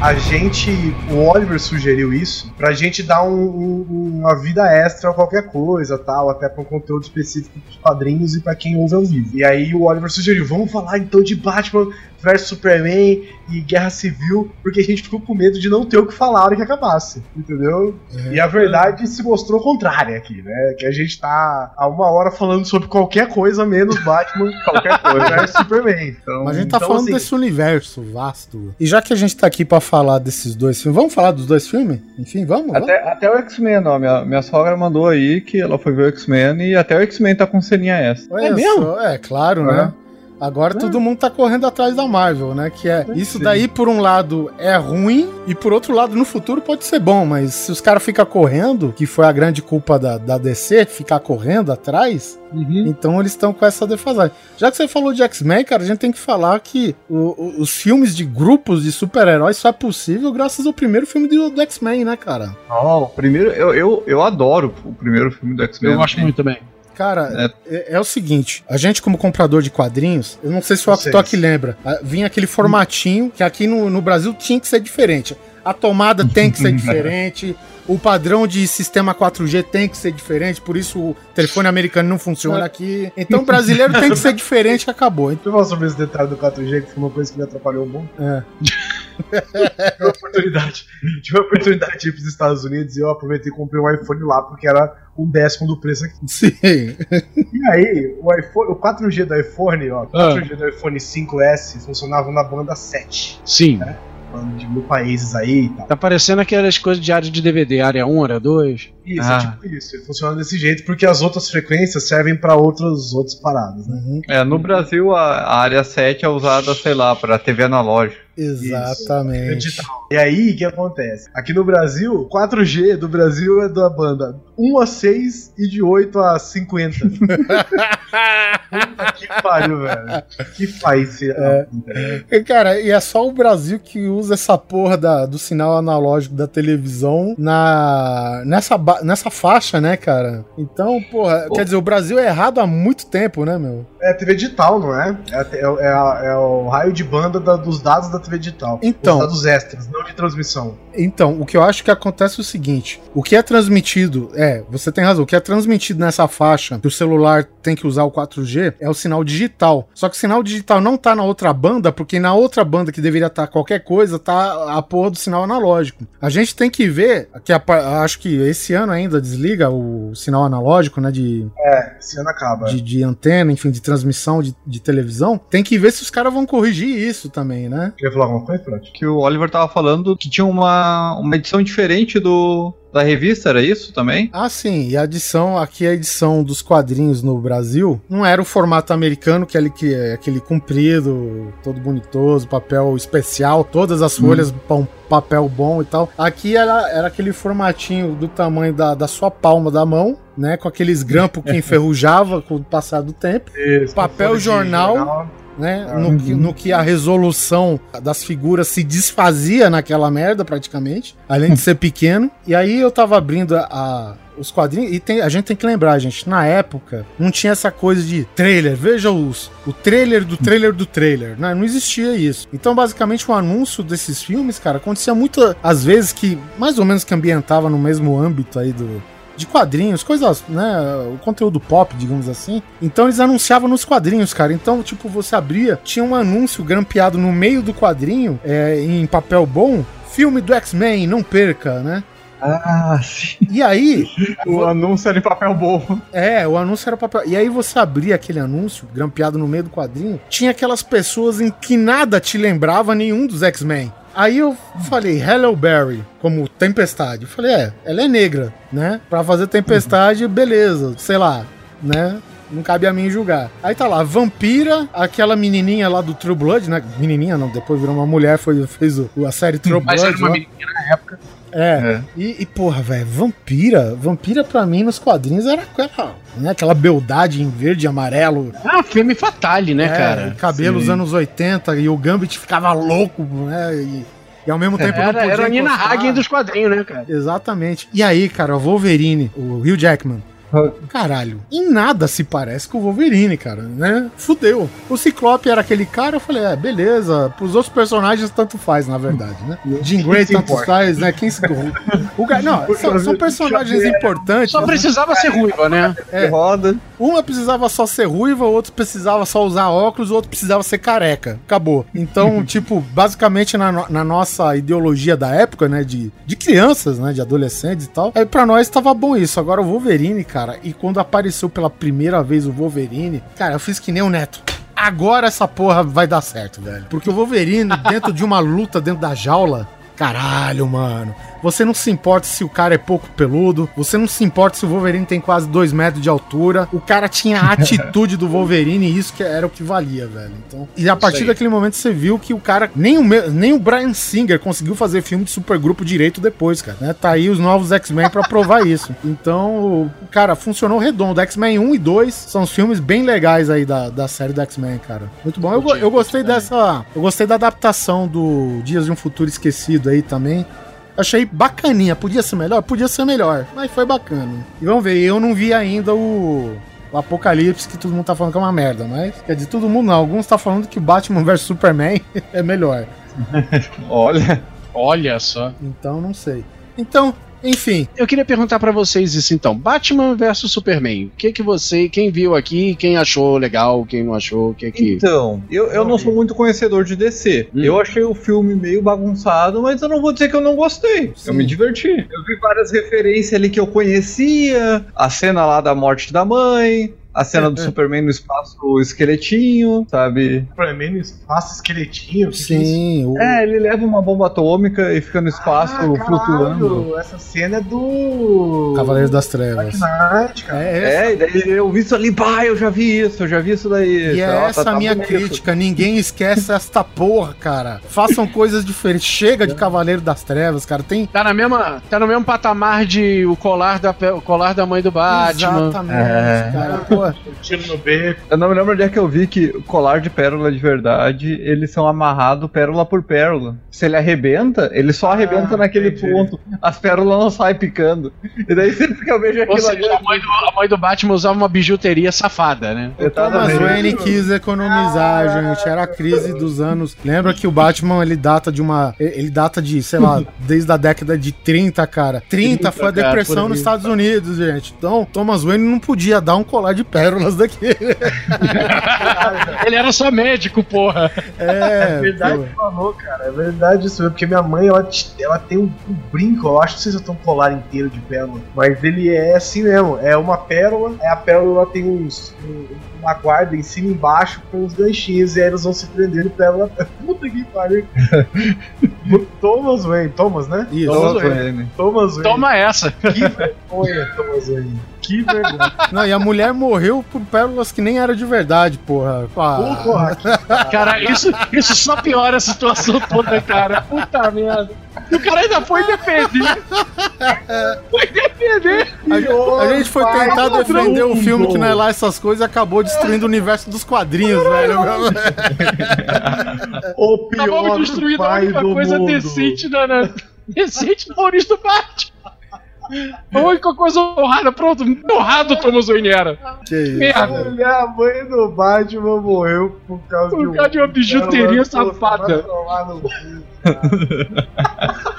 A gente, o Oliver sugeriu isso pra gente dar um- um- uma vida extra a qualquer coisa, tal, até pra um conteúdo específico dos quadrinhos e pra quem ouve ao vivo. E aí o Oliver sugeriu, vamos falar então de Batman versus Superman e Guerra Civil, porque a gente ficou com medo de não ter o que falar na hora que acabasse, entendeu? É. E a verdade se mostrou contrária aqui, né? Que a gente tá há uma hora falando sobre qualquer coisa menos Batman <laughs> Qualquer coisa. versus Superman. Então, Mas a gente tá então, falando assim, desse universo vasto. E já que a gente tá aqui pra falar desses dois filmes, vamos falar dos dois filmes? Enfim, vamos? vamos? Até, até o X-Men, ó. Minha, minha sogra mandou aí que ela foi ver o X-Men e até o X-Men tá com ceninha extra. Olha É mesmo? só, É, claro, Aham. né? Agora todo mundo tá correndo atrás da Marvel, né? Que é isso Sim. daí, por um lado, é ruim, e por outro lado, no futuro pode ser bom, mas se os caras ficam correndo, que foi a grande culpa da, da DC, ficar correndo atrás, então eles estão com essa defasagem. Já que você falou de X-Men, cara, a gente tem que falar que o- o- os filmes de grupos de super-heróis só é possível graças ao primeiro filme do, do X-Men, né, cara? Ó, o primeiro, eu, eu, eu adoro o primeiro filme do X-Men. Eu gosto muito também. Cara, é, é o seguinte, a gente como comprador de quadrinhos, eu não sei se o. Octok lembra, vinha aquele formatinho que aqui no, no Brasil tinha que ser diferente. A tomada tem que ser <laughs> diferente, o padrão de sistema 4G tem que ser diferente, por isso o telefone americano não funciona aqui. Então o brasileiro tem que ser diferente e acabou. Deixa eu falar sobre esse detalhe do 4G, que foi uma coisa que me atrapalhou um pouco. É. <laughs> tive uma oportunidade, tive uma oportunidade de ir pros Estados Unidos e eu aproveitei e comprei um iPhone lá, porque era um décimo do preço aqui. Sim. E aí, o, iPhone, o 4G do iPhone, ó, o Ah. 4G do iPhone 5S funcionava na banda 7. Sim. Falando de mil países aí e tal. Tá parecendo aquelas coisas de área de DVD, área 1, área 2. Isso, Ah. é tipo isso. Funciona desse jeito porque as outras frequências servem pra outros, outras paradas, né? É, no Brasil a, a área 7 é usada, sei lá, pra TV analógica. Exatamente. E aí, o que acontece? Aqui no Brasil, 4G do Brasil é da banda 1 a 6 e de 8 a 50. <laughs> Puta que pariu, velho. Que faz É. E, Cara, e é só o Brasil que usa essa porra da- do sinal analógico da televisão na, nessa, nessa faixa, né, cara? Então, porra, quer dizer, o Brasil é errado há muito tempo, né, meu? É TV digital, não é? É, é, é é o raio de banda da- dos dados da TV digital. Então. Os dados extras, não de transmissão. Então, o que eu acho que acontece é o seguinte: o que é transmitido, é, você tem razão, o que é transmitido nessa faixa que o celular tem que usar o 4G é o sinal digital. Só que o sinal digital não tá na outra banda, porque na outra banda que deveria estar qualquer coisa, tá a porra do sinal analógico. A gente tem que ver, que a acho que esse ano ainda desliga o sinal analógico, né, de, É, esse ano acaba. de, de antena, enfim, de transmissão de, de televisão. Tem que ver se os caras vão corrigir isso também, né? Quer falar alguma coisa, Prat? Que o Oliver tava falando que tinha uma, uma edição diferente do, da revista, era isso também? Ah, sim, e a edição, aqui a edição dos quadrinhos no Brasil, não era o formato americano, que é aquele, que é aquele comprido, todo bonitoso, papel especial, todas as folhas pa- um papel bom e tal. Aqui era, era aquele formatinho do tamanho da, da sua palma da mão, né, com aqueles grampos que <laughs> enferrujava com o passar do tempo, Isso, Papel de jornal. Né, Ah, no, que, no que a resolução das figuras se desfazia naquela merda praticamente, além de ser pequeno. E aí eu tava abrindo a- a- os quadrinhos e tem- a gente tem que lembrar, gente, na época não tinha essa coisa de trailer, veja os, o trailer do trailer do trailer, né? não existia isso. Então basicamente o anúncio desses filmes, cara, acontecia muito às vezes que mais ou menos que ambientava no mesmo âmbito aí do, de quadrinhos, coisas, né? O conteúdo pop, digamos assim. Então eles anunciavam nos quadrinhos, cara. Então, tipo, você abria, tinha um anúncio grampeado no meio do quadrinho, é, em papel bom. Filme do X-Men, não perca, né? Ah, sim. E aí, <laughs> O anúncio era em papel bom. é, o anúncio era papel. E aí você abria aquele anúncio, grampeado no meio do quadrinho, tinha aquelas pessoas em que nada te lembrava nenhum dos X-Men. Aí eu falei, Hello Barry, como Tempestade. Eu falei, é, ela é negra, né? Pra fazer Tempestade, beleza, sei lá, né? Não cabe a mim julgar. Aí tá lá, Vampira, aquela menininha lá do True Blood, né? Menininha não, depois virou uma mulher, foi, fez o- a série True Mas Blood. era uma menina na época. É. É. E, e, porra, velho, vampira, vampira pra mim nos quadrinhos era aquela, né, aquela beldade em verde e amarelo. Ah, Femme Fatale, né, é, cara? Cabelo dos sim. anos 80 e o Gambit ficava louco, né? E, e ao mesmo tempo não Era, podia era a Nina. Hagen dos quadrinhos, né, cara? Exatamente. E aí, cara, o Wolverine, o Hugh Jackman. Caralho, em nada se parece com o Wolverine, cara, né? Fudeu. O Ciclope era aquele cara, eu falei, é, beleza. Pros outros personagens, tanto faz, na verdade, né? Jean Grey, tanto importa? faz, né? Quem se. O cara, não, são, são personagens importantes. Só precisava ser ruiva, né? É. Roda. Uma precisava só ser ruiva, o outro precisava só usar óculos, o outro precisava ser careca. Acabou. Então, <laughs> tipo, basicamente na, no- na nossa ideologia da época, né, de, de crianças, né, de adolescentes e tal, aí pra nós tava bom isso. Agora o Wolverine, cara, e quando apareceu pela primeira vez o Wolverine, cara, eu fiz que nem o Neto. Agora essa porra vai dar certo, velho. Porque o Wolverine, <laughs> dentro de uma luta dentro da jaula, caralho, mano. Você não se importa se o cara é pouco peludo, você não se importa se o Wolverine tem quase 2 metros de altura. O cara tinha a <laughs> atitude do Wolverine e isso que era o que valia, velho. Então, e a partir daquele momento você viu que o cara, nem o, nem o Brian Singer conseguiu fazer filme de supergrupo direito depois, cara. Né? Tá aí os novos X-Men pra provar isso. Então, cara, funcionou redondo. X-Men 1 e 2 são os filmes bem legais aí da, da série do X-Men, cara. Muito bom. Eu, eu gostei dessa. Eu gostei da adaptação do Dias de um Futuro Esquecido aí também. Achei bacaninha. Podia ser melhor? Podia ser melhor. Mas foi bacana. E vamos ver, eu não vi ainda o. O Apocalipse, que todo mundo tá falando que é uma merda, mas. Quer dizer, todo mundo não. Alguns tá falando que Batman vs Superman <laughs> é melhor. <laughs> Olha. Olha só. Então, não sei. Então, Enfim, Eu queria perguntar pra vocês isso então. Batman versus Superman. O que que você, quem viu aqui, quem achou legal, quem não achou, o que que... Então, eu, eu não sou muito conhecedor de DC. Hum. Eu achei o filme meio bagunçado, mas eu não vou dizer que eu não gostei. Sim. Eu me diverti. Eu vi várias referências ali que eu conhecia. A cena lá da morte da mãe. A cena do Superman no espaço esqueletinho, sabe? Superman no espaço esqueletinho. que que é isso? sim. o- É, ele leva uma bomba atômica e fica no espaço Ah, caralho, flutuando. Essa cena é do. Cavaleiros das Trevas. Cara. É, É, e daí eu vi isso ali, pá, eu já vi isso, eu já vi isso daí. e é Nossa, essa tá a minha crítica. Ninguém esquece esta porra, cara. Façam coisas diferentes. Chega de Cavaleiro das Trevas, cara. Tem. Tá, na mesma, tá no mesmo patamar de o colar da, o colar da mãe do Batman. Exatamente, É. cara. Pô, Tiro no beco. Eu não me lembro onde é que eu vi que o colar de pérola de verdade, eles são amarrados pérola por pérola. Se ele arrebenta, ele só arrebenta naquele entendi. ponto. As pérolas não saem picando. E daí sempre que eu vejo Ou aquilo seja, ali. a mãe, do, a mãe do Batman usava uma bijuteria safada, né? O Thomas. Wayne quis economizar, gente. Era a crise dos anos. Lembra que o Batman ele data de uma. Ele data de, sei lá, <laughs> desde a década de 30, cara. 30 foi a cara, depressão por nos. Estados Unidos, gente. Então, Thomas Wayne não podia dar um colar de pérolas daquele. <laughs> Ele era só médico, porra. É, É verdade pô. que falou, cara. É verdade isso mesmo. Porque minha mãe, ela, ela tem um, um brinco, eu acho, eu tenho um colar inteiro de pérola. Mas ele é assim mesmo. É uma pérola, é a pérola ela tem uns. um- uma guarda em cima e embaixo com uns ganchinhos. E aí eles vão se prendendo pérola. <laughs> Puta que pariu. <laughs> Thomas Wayne, Thomas, né? Isso. Thomas Thomas Wayne. Thomas Wayne. Toma essa. Que vergonha, Thomas Wayne. Que vergonha. Não, e a mulher morreu por pérolas que nem era de verdade, porra. Ah, Porra, Cara, isso, isso só piora a situação toda, cara. Puta merda. E o cara ainda foi defender. Foi defender. a, a gente foi Pai, tentar ladrão, defender o filme que não é lá essas coisas e acabou destruindo o universo dos quadrinhos, velho. o pior Acabamos destruindo a pai única do coisa mundo. decente na, na, decente Maurício do Batman. A única coisa honrada, pronto, honrado Thomas Wayne era. Que isso. Merda. Minha mãe do Batman morreu por causa Por de, causa de uma bijuteria safada. cu. <laughs>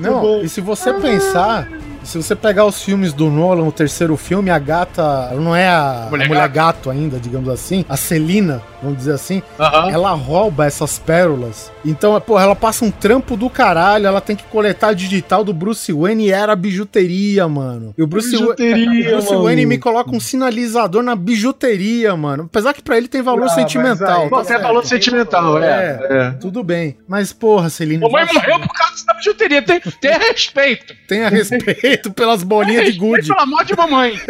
Não, e se você pensar, se você pegar os filmes do Nolan, o terceiro filme, a gata, ela não é a a mulher, Mulher gato ainda, digamos assim, a Celina, vamos dizer assim, Aham. ela rouba essas pérolas. Então, porra, ela passa um trampo do caralho, ela tem que coletar a digital do Bruce Wayne e era bijuteria, mano. E o Bruce, Bijuteria, <laughs> o Bruce. Wayne me coloca um sinalizador na bijuteria, mano. Apesar que pra ele tem valor Ah, sentimental. aí- tá Você certo. falou sentimental, é. É, tudo bem. Mas, porra, Celina. Mamãe vacila. morreu por causa da bijuteria. Tem, tenha respeito. Tenha respeito <laughs> pelas bolinhas de gude. pela morte de mamãe. <laughs>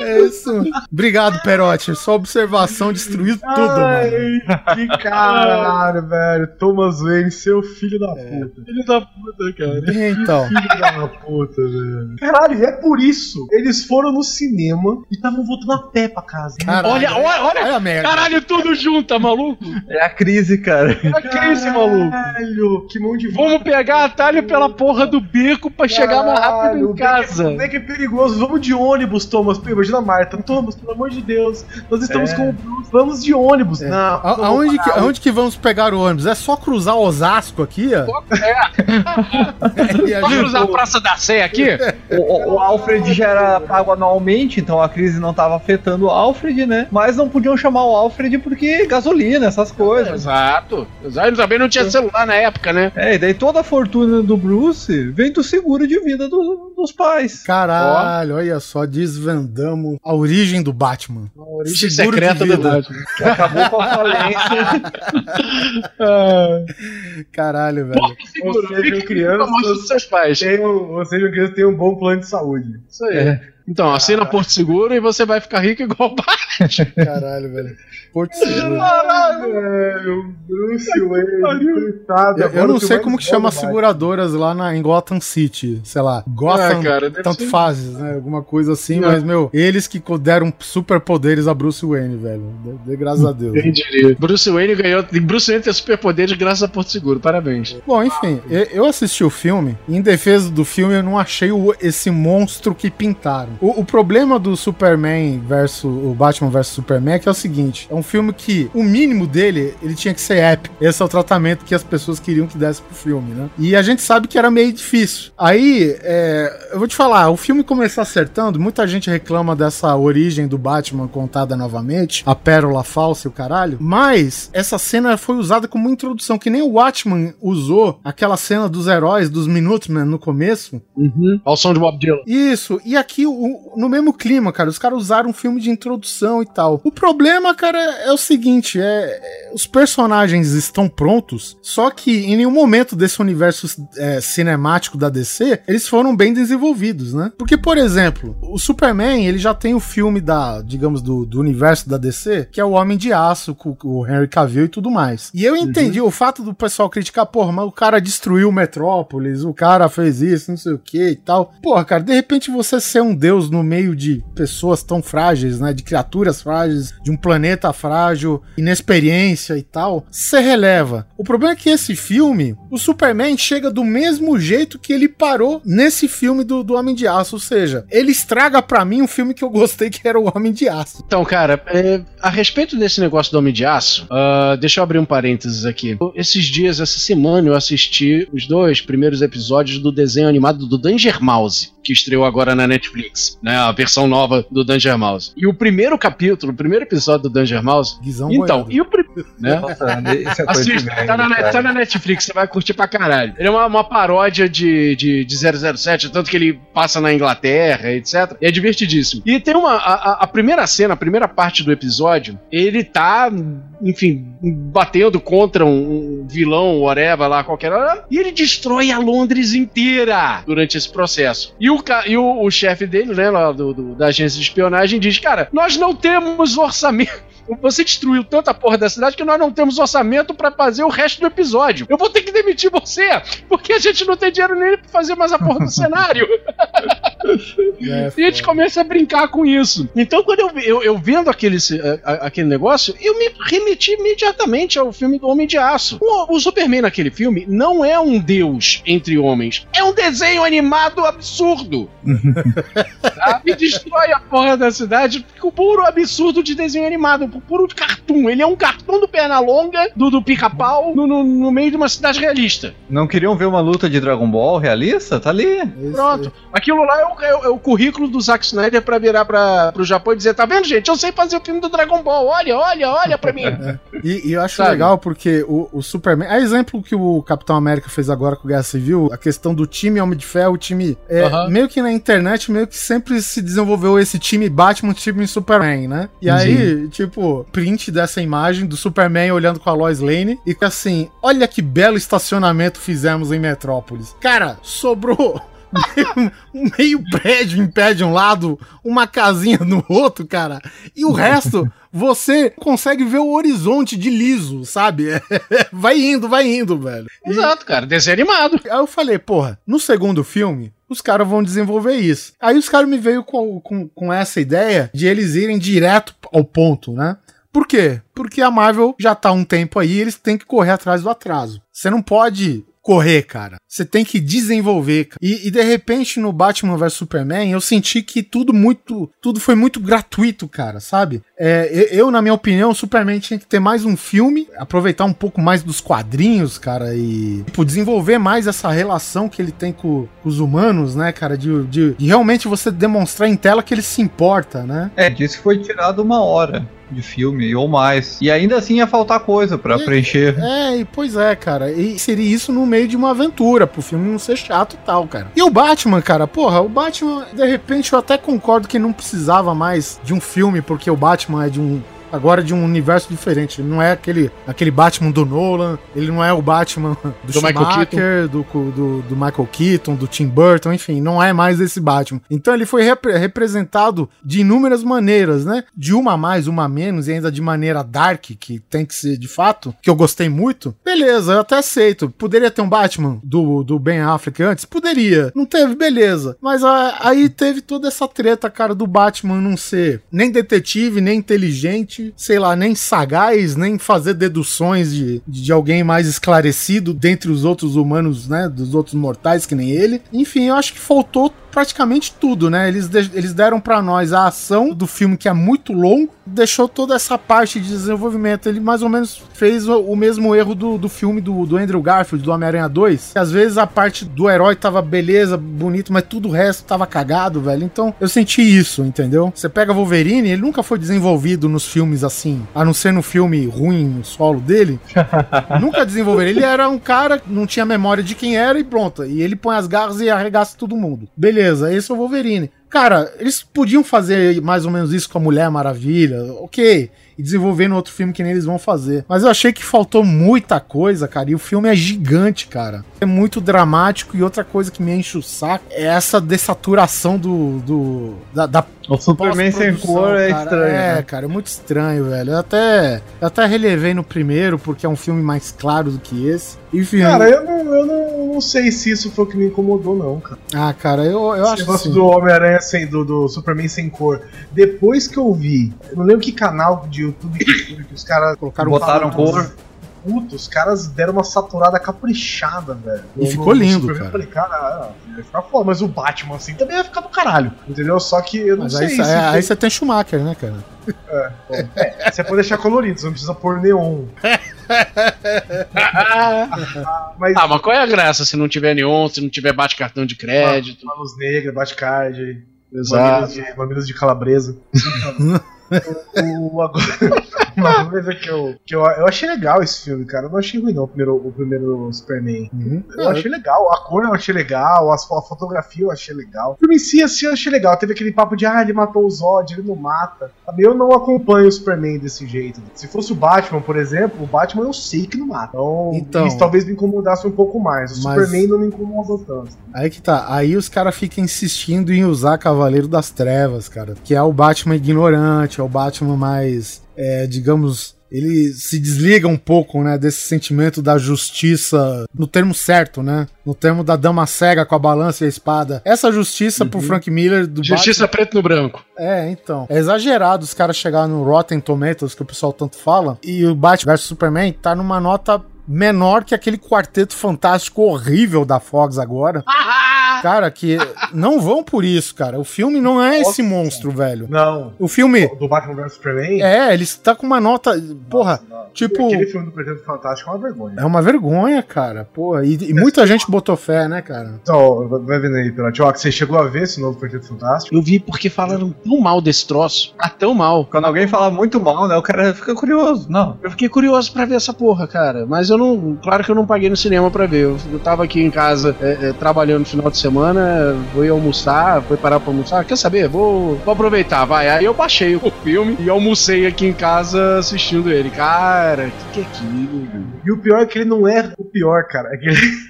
É isso. Obrigado, Perotti. Sua observação destruiu tudo, mano. Ai, que caralho, velho. Thomas Wayne, seu filho da É. puta. Filho da puta, cara. Então, Filho da puta, velho. Caralho, e é por isso. Eles foram no cinema e estavam voltando a pé pra casa. caralho. Olha, olha, olha. Olha a merda. Caralho, tudo junto, tá maluco? É a crise, cara. A crise, maluco. Caralho, que mão de Vamos pegar atalho pela porra do beco pra chegar mais rápido em casa. Como é que é perigoso? Vamos de ônibus, Thomas. Imagina a Marta. Thomas, pelo amor de Deus. Nós estamos É. com o Bruce. Vamos de ônibus. Não, A- não vou aonde, que, aonde que vamos pegar o ônibus? É só cruzar Osasco aqui, ó. <laughs> A Vamos cruzar a Praça da Sé aqui? O, o- o Alfred já era pago anualmente, então a crise não tava afetando o Alfred, né? Mas não podiam chamar o Alfred porque gasolina, essas coisas. Exato. Exato. Também não tinha celular na época, né? É, e daí toda a fortuna do Bruce vem do seguro de vida do- dos pais. Caralho, olha só, desvendamos a origem do Batman. A origem secreta do. Que <laughs> acabou com a falência. Caralho, velho. Ou seja, crianças dos seus pais. tem um, ou seja, criança tem um bom plano de saúde. Isso aí. Então, assina Porto Seguro e você vai ficar rico igual o Batman. <laughs> Caralho, velho. Porto Seguro. Caralho, velho. Bruce Wayne, coitado. Eu, eu não sei como que chama as seguradoras lá na, em Gotham City. Sei lá, Gotham, Ah, cara, tanto ser- faz, né? Alguma coisa assim, É. mas, meu, eles que deram superpoderes a Bruce Wayne, velho. De, de graças a Deus. Quem diria? Bruce Wayne ganhou. Bruce Wayne tem superpoderes graças a Porto Seguro. Parabéns. Bom, enfim, eu- assisti o filme. Em defesa do filme, eu não achei o- esse monstro que pintaram. Bizarro. O, o problema do Superman versus o Batman versus Superman é que é o seguinte: é um filme que o mínimo dele ele tinha que ser épico. Esse é o tratamento que as pessoas queriam que desse pro filme, né? E a gente sabe que era meio difícil. Aí, é, eu vou te falar, o filme começou acertando, muita gente reclama dessa origem do Batman contada novamente, a pérola falsa e o caralho, mas essa cena foi usada como introdução, que nem o Watchman usou aquela cena dos heróis, dos Minutemen no começo. Uhum. Ao som de Bob Dylan. Isso, e aqui o, no mesmo clima, cara, os caras usaram um filme de introdução e tal. O problema, cara, é o seguinte, é, é os personagens estão prontos, só que em nenhum momento desse universo é, cinemático da DC, eles foram bem desenvolvidos, né? Porque, por exemplo, o Superman, ele já tem o filme da, digamos, do, do universo da DC, que é o Homem de Aço, com, com o Henry Cavill e tudo mais. E eu entendi uhum. o fato do pessoal criticar, porra, mas o cara destruiu o Metrópolis, o cara fez isso, não sei o que e tal. Porra, cara, de repente você ser um deus no meio de pessoas tão frágeis, né? De criaturas frágeis, de um planeta frágil, inexperiência e tal, você releva. O problema é que esse filme, o Superman chega do mesmo jeito que ele parou nesse filme do, do Homem de Aço, ou seja, ele estraga para mim um filme que eu gostei que era o Homem de Aço. Então, cara, é, a respeito desse negócio do Homem de Aço, uh, deixa eu abrir um parênteses aqui. Esses dias, essa semana, eu assisti os dois primeiros episódios do desenho animado do Danger Mouse, que estreou agora na Netflix, né? A versão nova do Danger Mouse. E o primeiro capítulo, o primeiro episódio do Danger Mouse. Guizão então, boiando. e o primeiro. Né? É Assista, tá, na, tá na Netflix, você vai curtir pra caralho. Ele é uma, uma paródia de, de, de 007, tanto que ele passa na Inglaterra, etc. E é divertidíssimo. E tem uma. A, a primeira cena, a primeira parte do episódio, ele tá, enfim, batendo contra um, um vilão, whatever, lá, qualquer hora, e ele destrói a Londres inteira durante esse processo. E o, e o, o chefe dele, né, lá do, do, da agência de espionagem, diz: Cara, nós não temos orçamento. Você destruiu tanta porra da cidade que nós não temos orçamento para fazer o resto do episódio. Eu vou ter que demitir você, porque a gente não tem dinheiro nem pra fazer mais a porra do <laughs> cenário. É, <laughs> e a gente começa a brincar com isso. Então, quando eu, eu, eu vendo aquele, aquele negócio, eu me remeti imediatamente ao filme do Homem de Aço. O, o Superman naquele filme não é um deus entre homens, é um desenho animado absurdo. <laughs> tá? E destrói a porra da cidade com puro absurdo de desenho animado puro cartoon. Ele é um cartoon do Pernalonga, do, do pica-pau, no, no, no, meio de uma cidade realista. Não queriam ver uma luta de Dragon Ball realista? Tá ali. Pronto. Aquilo lá é o, é, é o, currículo do Zack Snyder pra virar pra, pro Japão e dizer: tá vendo, gente? Eu sei fazer o filme do Dragon Ball. Olha, olha, olha pra mim. <laughs> e, e, eu acho Sabe? legal porque o, o Superman. É exemplo que o Capitão América fez agora com o Guerra Civil, a questão do time Homem de Ferro, o time. É, uh -huh. Meio que na internet, meio que sempre se desenvolveu esse time Batman, time Superman, né? E aí, tipo, print dessa imagem do Superman olhando com a Lois Lane e assim, olha que belo estacionamento fizemos em Metrópolis. Cara, sobrou <laughs> um meio prédio em pé de um lado, uma casinha no outro, cara. E o resto, <laughs> você consegue ver o horizonte de liso, sabe? <laughs> vai indo, vai indo, velho. Exato, cara, desenho animado. Aí eu falei, porra, no segundo filme, os caras vão desenvolver isso. Aí os caras me veio com, com, com essa ideia de eles irem direto ao ponto, né? Por quê? Porque a Marvel já tá há um tempo aí eles têm que correr atrás do atraso. Você não pode correr, cara. Você tem que desenvolver. E, e, de repente no Batman vs Superman eu senti que tudo muito, tudo foi muito gratuito, cara, sabe? É, eu, na minha opinião, o Superman tinha que ter mais um filme, aproveitar um pouco mais dos quadrinhos, cara, e tipo, desenvolver mais essa relação que ele tem com, com os humanos, né, cara, de, de, de realmente você demonstrar em tela que ele se importa, né? É, disse que foi tirado uma hora de filme ou mais. E ainda assim ia faltar coisa para preencher. É, e pois é, cara. E seria isso no meio de uma aventura, pro filme não ser chato e tal, cara. E o Batman, cara, porra, o Batman, de repente eu até concordo que não precisava mais de um filme, porque o Batman é de um agora de um universo diferente. Ele não é aquele, aquele Batman do Nolan, ele não é o Batman do, do Schumacher, do, do, do, Michael Keaton, do Tim Burton, enfim, não é mais esse Batman. Então ele foi rep representado de inúmeras maneiras, né? De uma a mais, uma a menos, e ainda de maneira dark, que tem que ser de fato, que eu gostei muito. Beleza, eu até aceito. Poderia ter um Batman do, do Ben Affleck antes? Poderia. Não teve, beleza. Mas a, aí teve toda essa treta, cara, do Batman não ser nem detetive, nem inteligente sei lá, nem sagaz, nem fazer deduções de, de alguém mais esclarecido dentre os outros humanos, né? Dos outros mortais que nem ele. Enfim, eu acho que faltou praticamente tudo, né? Eles, de- eles deram pra nós a ação do filme que é muito longo, deixou toda essa parte de desenvolvimento. Ele mais ou menos fez o, o mesmo erro do, do filme do, do Andrew Garfield, do Homem-Aranha 2. Que às vezes a parte do herói tava beleza, bonito, mas tudo o resto tava cagado, velho. Então eu senti isso, entendeu? Você pega Wolverine, ele nunca foi desenvolvido nos filmes assim, a não ser no filme ruim, no solo dele. <laughs> Nunca desenvolveram. Ele era um cara, não tinha memória de quem era e pronto. E ele põe as garras e arregaça todo mundo. Beleza, esse é o Wolverine. Cara, eles podiam fazer mais ou menos isso com a Mulher Maravilha, ok. E desenvolver no outro filme que nem eles vão fazer. Mas eu achei que faltou muita coisa, cara. E o filme é gigante, cara. É muito dramático. E outra coisa que me enche o saco é essa dessaturação do. do da, da O Superman sem cor é cara. estranho. É, né? cara, é muito estranho, velho. Eu até, eu até relevei no primeiro, porque é um filme mais claro do que esse. Enfim. Cara, eu não, eu não, não sei se isso foi o que me incomodou, não, cara. Ah, cara, eu, eu Esse acho que negócio sim. do Homem-Aranha sem, do, do Superman sem cor. Depois que eu vi, eu não lembro que canal de YouTube que os caras Colocaram Botaram cor. Puta, os caras deram uma saturada caprichada, velho. E No- ficou no lindo, Superman, cara. Eu falei, cara, vai ficar foda, mas o Batman assim também vai ficar do caralho. Entendeu? Só que eu não Mas sei aí, se. aí, você tem Schumacher, né, cara? É, você pode deixar colorido, você não precisa pôr neon. <laughs> Mas Ah, mas qual é a graça se não tiver neon, se não tiver bate-cartão de crédito? Palos Negras, Batcard, Exato. mamilos de, mamilos de calabresa. <laughs> o, o- agora, <laughs> uma coisa que, eu, que eu, eu achei legal esse filme, cara. Eu não achei ruim, não, o primeiro, o primeiro Superman. Uhum. Eu achei legal, a cor eu achei legal, fo- a fotografia eu achei legal. O filme em si, assim, eu achei legal. Teve aquele papo de, ah, ele matou o Zod, ele não mata. Sabe, Eu não acompanho o Superman desse jeito. Se fosse o Batman, por exemplo, o Batman eu sei que não mata. Então, Então. isso talvez me incomodasse um pouco mais. O Mas- Superman não me incomodou tanto. Aí que tá. Aí os caras ficam insistindo em usar Cavaleiro das Trevas, cara. Que é o Batman ignorante, é o Batman mais, é, digamos. Ele se desliga um pouco, né, desse sentimento da justiça no termo certo, né? No termo da dama cega com a balança e a espada. Essa justiça pro Frank Miller do Justiça preto no branco. é, então. É exagerado os caras chegarem no Rotten Tomatoes, que o pessoal tanto fala, e o Batman vs Superman tá numa nota menor que aquele quarteto fantástico horrível da Fox agora. <laughs> Cara, que não vão por isso, cara. O filme não é esse Nossa. monstro, velho. Não. O filme Do Batman vs Superman? é, ele está com uma nota, porra, Não. tipo- Aquele filme do Quarteto Fantástico é uma vergonha. é uma vergonha, cara. Porra, e, e muita gente botou fé, né, cara? Então, vai vendo aí, Pirote. Ó, que você chegou a ver esse novo Quarteto Fantástico? Eu vi porque falaram tão mal desse troço. Ah, tão mal. Quando alguém fala muito mal, né? O cara fica curioso. Não. Eu fiquei curioso pra ver essa porra, cara. Mas eu não. Claro que eu não paguei no cinema pra ver. Eu, eu tava aqui em casa é, é, trabalhando no final de semana, vou ir almoçar, vou parar pra almoçar. Quer saber? Vou, vou aproveitar, vai. Aí eu baixei o filme e almocei aqui em casa assistindo ele. Cara, o que, que é aquilo? E o pior é que ele não é o pior, cara. É que,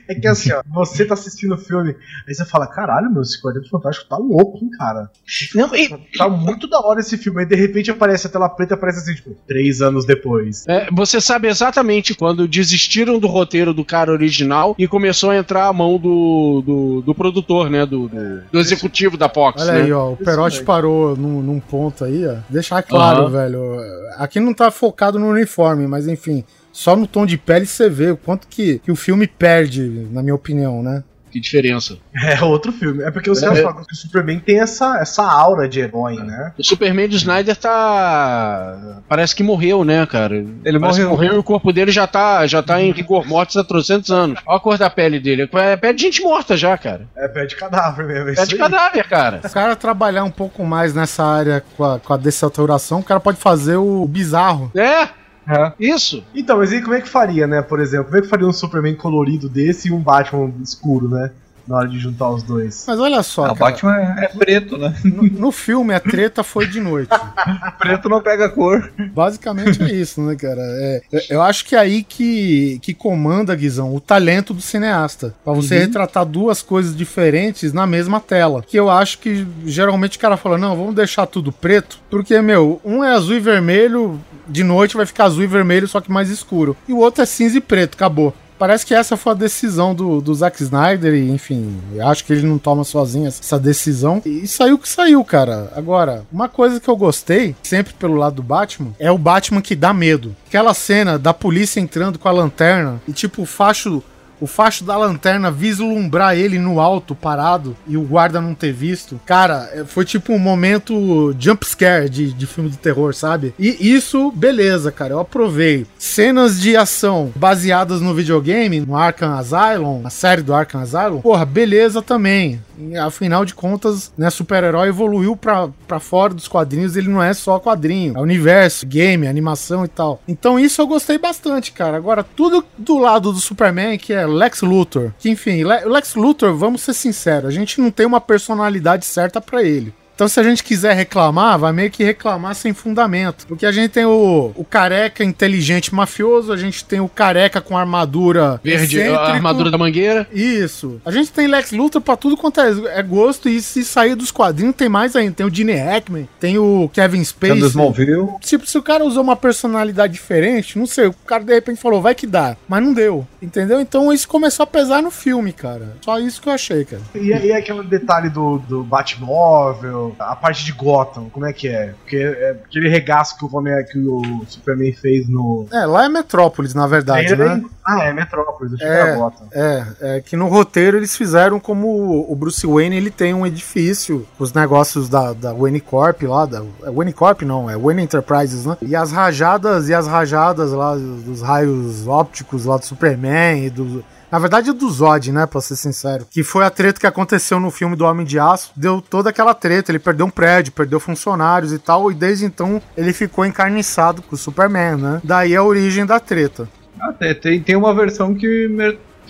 é que assim, ó, você tá assistindo o filme, aí você fala, caralho, meu, esse Quarteto Fantástico tá louco, hein, cara. Não, e- Tá muito da hora esse filme. Aí de repente aparece a tela preta, aparece assim, tipo, três anos depois. É, você sabe exatamente quando desistiram do roteiro do cara original e começou a entrar a mão do, do, do produtor, né? Do, do, do executivo da Fox, Olha né? aí, ó, o Perotti parou num, num ponto aí, ó. Deixar claro, Aham. velho. Aqui não tá focado no uniforme, mas enfim, só no tom de pele você vê o quanto que, que o filme perde, na minha opinião, né? Que diferença. É outro filme. É porque os É. caras falam que o Superman tem essa, essa aura de herói, né? O Superman de Snyder tá. Parece que morreu, né, cara? Ele Parece morreu. morreu e o corpo dele já tá, já tá em rigor mortis há 300 anos. Olha a cor da pele dele. É pele de gente morta já, cara. É pé de cadáver mesmo. É Pele isso de cadáver, cara. Se o cara trabalhar um pouco mais nessa área com a, com a dessaturação, o cara pode fazer o bizarro. É, É. isso. Então, mas aí como é que faria, né? Por exemplo, como é que faria um Superman colorido desse e um Batman escuro, né? Na hora de juntar os dois. Mas olha só, Ah, o Batman é, é preto, né? no, no filme a treta foi de noite. <laughs> preto não pega cor. Basicamente é isso, né, cara? É, eu- eu acho que é aí que, que comanda, Guizão, o talento do cineasta. Pra você retratar duas coisas diferentes na mesma tela. Que eu acho que geralmente o cara fala, não, vamos deixar tudo preto, porque, meu, um é azul e vermelho, de noite vai ficar azul e vermelho, só que mais escuro. E o outro é cinza e preto, acabou. Parece que essa foi a decisão do, do Zack Snyder, e enfim, acho que ele não toma sozinho essa decisão. E saiu o que saiu, cara. Agora, uma coisa que eu gostei, sempre pelo lado do Batman, é o Batman que dá medo. Aquela cena da polícia entrando com a lanterna e, tipo, o facho o facho da lanterna vislumbrar ele no alto, parado, e o guarda não ter visto. Cara, é, foi tipo um momento jump scare de, de filme de terror, sabe? E isso, beleza, cara, eu aprovei. Cenas de ação baseadas no videogame, no Arkham Asylum, a série do Arkham Asylum, porra, beleza também. E, afinal de contas, né, super-herói evoluiu pra, pra fora dos quadrinhos, ele não é só quadrinho, é universo, game, animação e tal. Então isso eu gostei bastante, cara. Agora, tudo do lado do Superman, que é Lex Luthor, que enfim, Le Lex Luthor, vamos ser sinceros, a gente não tem uma personalidade certa para ele. Então, se a gente quiser reclamar, vai meio que reclamar sem fundamento. Porque a gente tem o, o careca inteligente mafioso, a gente tem o careca com armadura Verde, excêntrico. a armadura da mangueira. Isso. A gente tem Lex Luthor pra tudo quanto é, é gosto, e se sair dos quadrinhos, tem mais ainda. Tem o Gene Hackman, tem o Kevin Spacey. Smallville. Tipo, se o cara usou uma personalidade diferente, não sei, o cara de repente falou, vai que dá. Mas não deu, entendeu? Então isso começou a pesar no filme, cara. Só isso que eu achei, cara. E, e aquele detalhe do, do Batmóvel, a parte de Gotham, como é que é? Porque é aquele regaço que o, Homem, que o Superman fez no. É, lá é Metrópolis, na verdade, Ele né? Ah, é Metrópolis, achei que É. era Gotham. É, é que no roteiro eles fizeram como o Bruce Wayne ele tem um edifício, os negócios da, da Wayne Corp lá, da, é Wayne Corp não, é Wayne Enterprises, né? E as rajadas e as rajadas lá dos raios ópticos lá do Superman e do na verdade, do Zod, né? Pra ser sincero. Que foi a treta que aconteceu no filme do Homem de Aço. Deu toda aquela treta. Ele perdeu um prédio, perdeu funcionários e tal. E desde então ele ficou encarniçado com o Superman, né? Daí a origem da treta. Ah, tem, tem uma versão que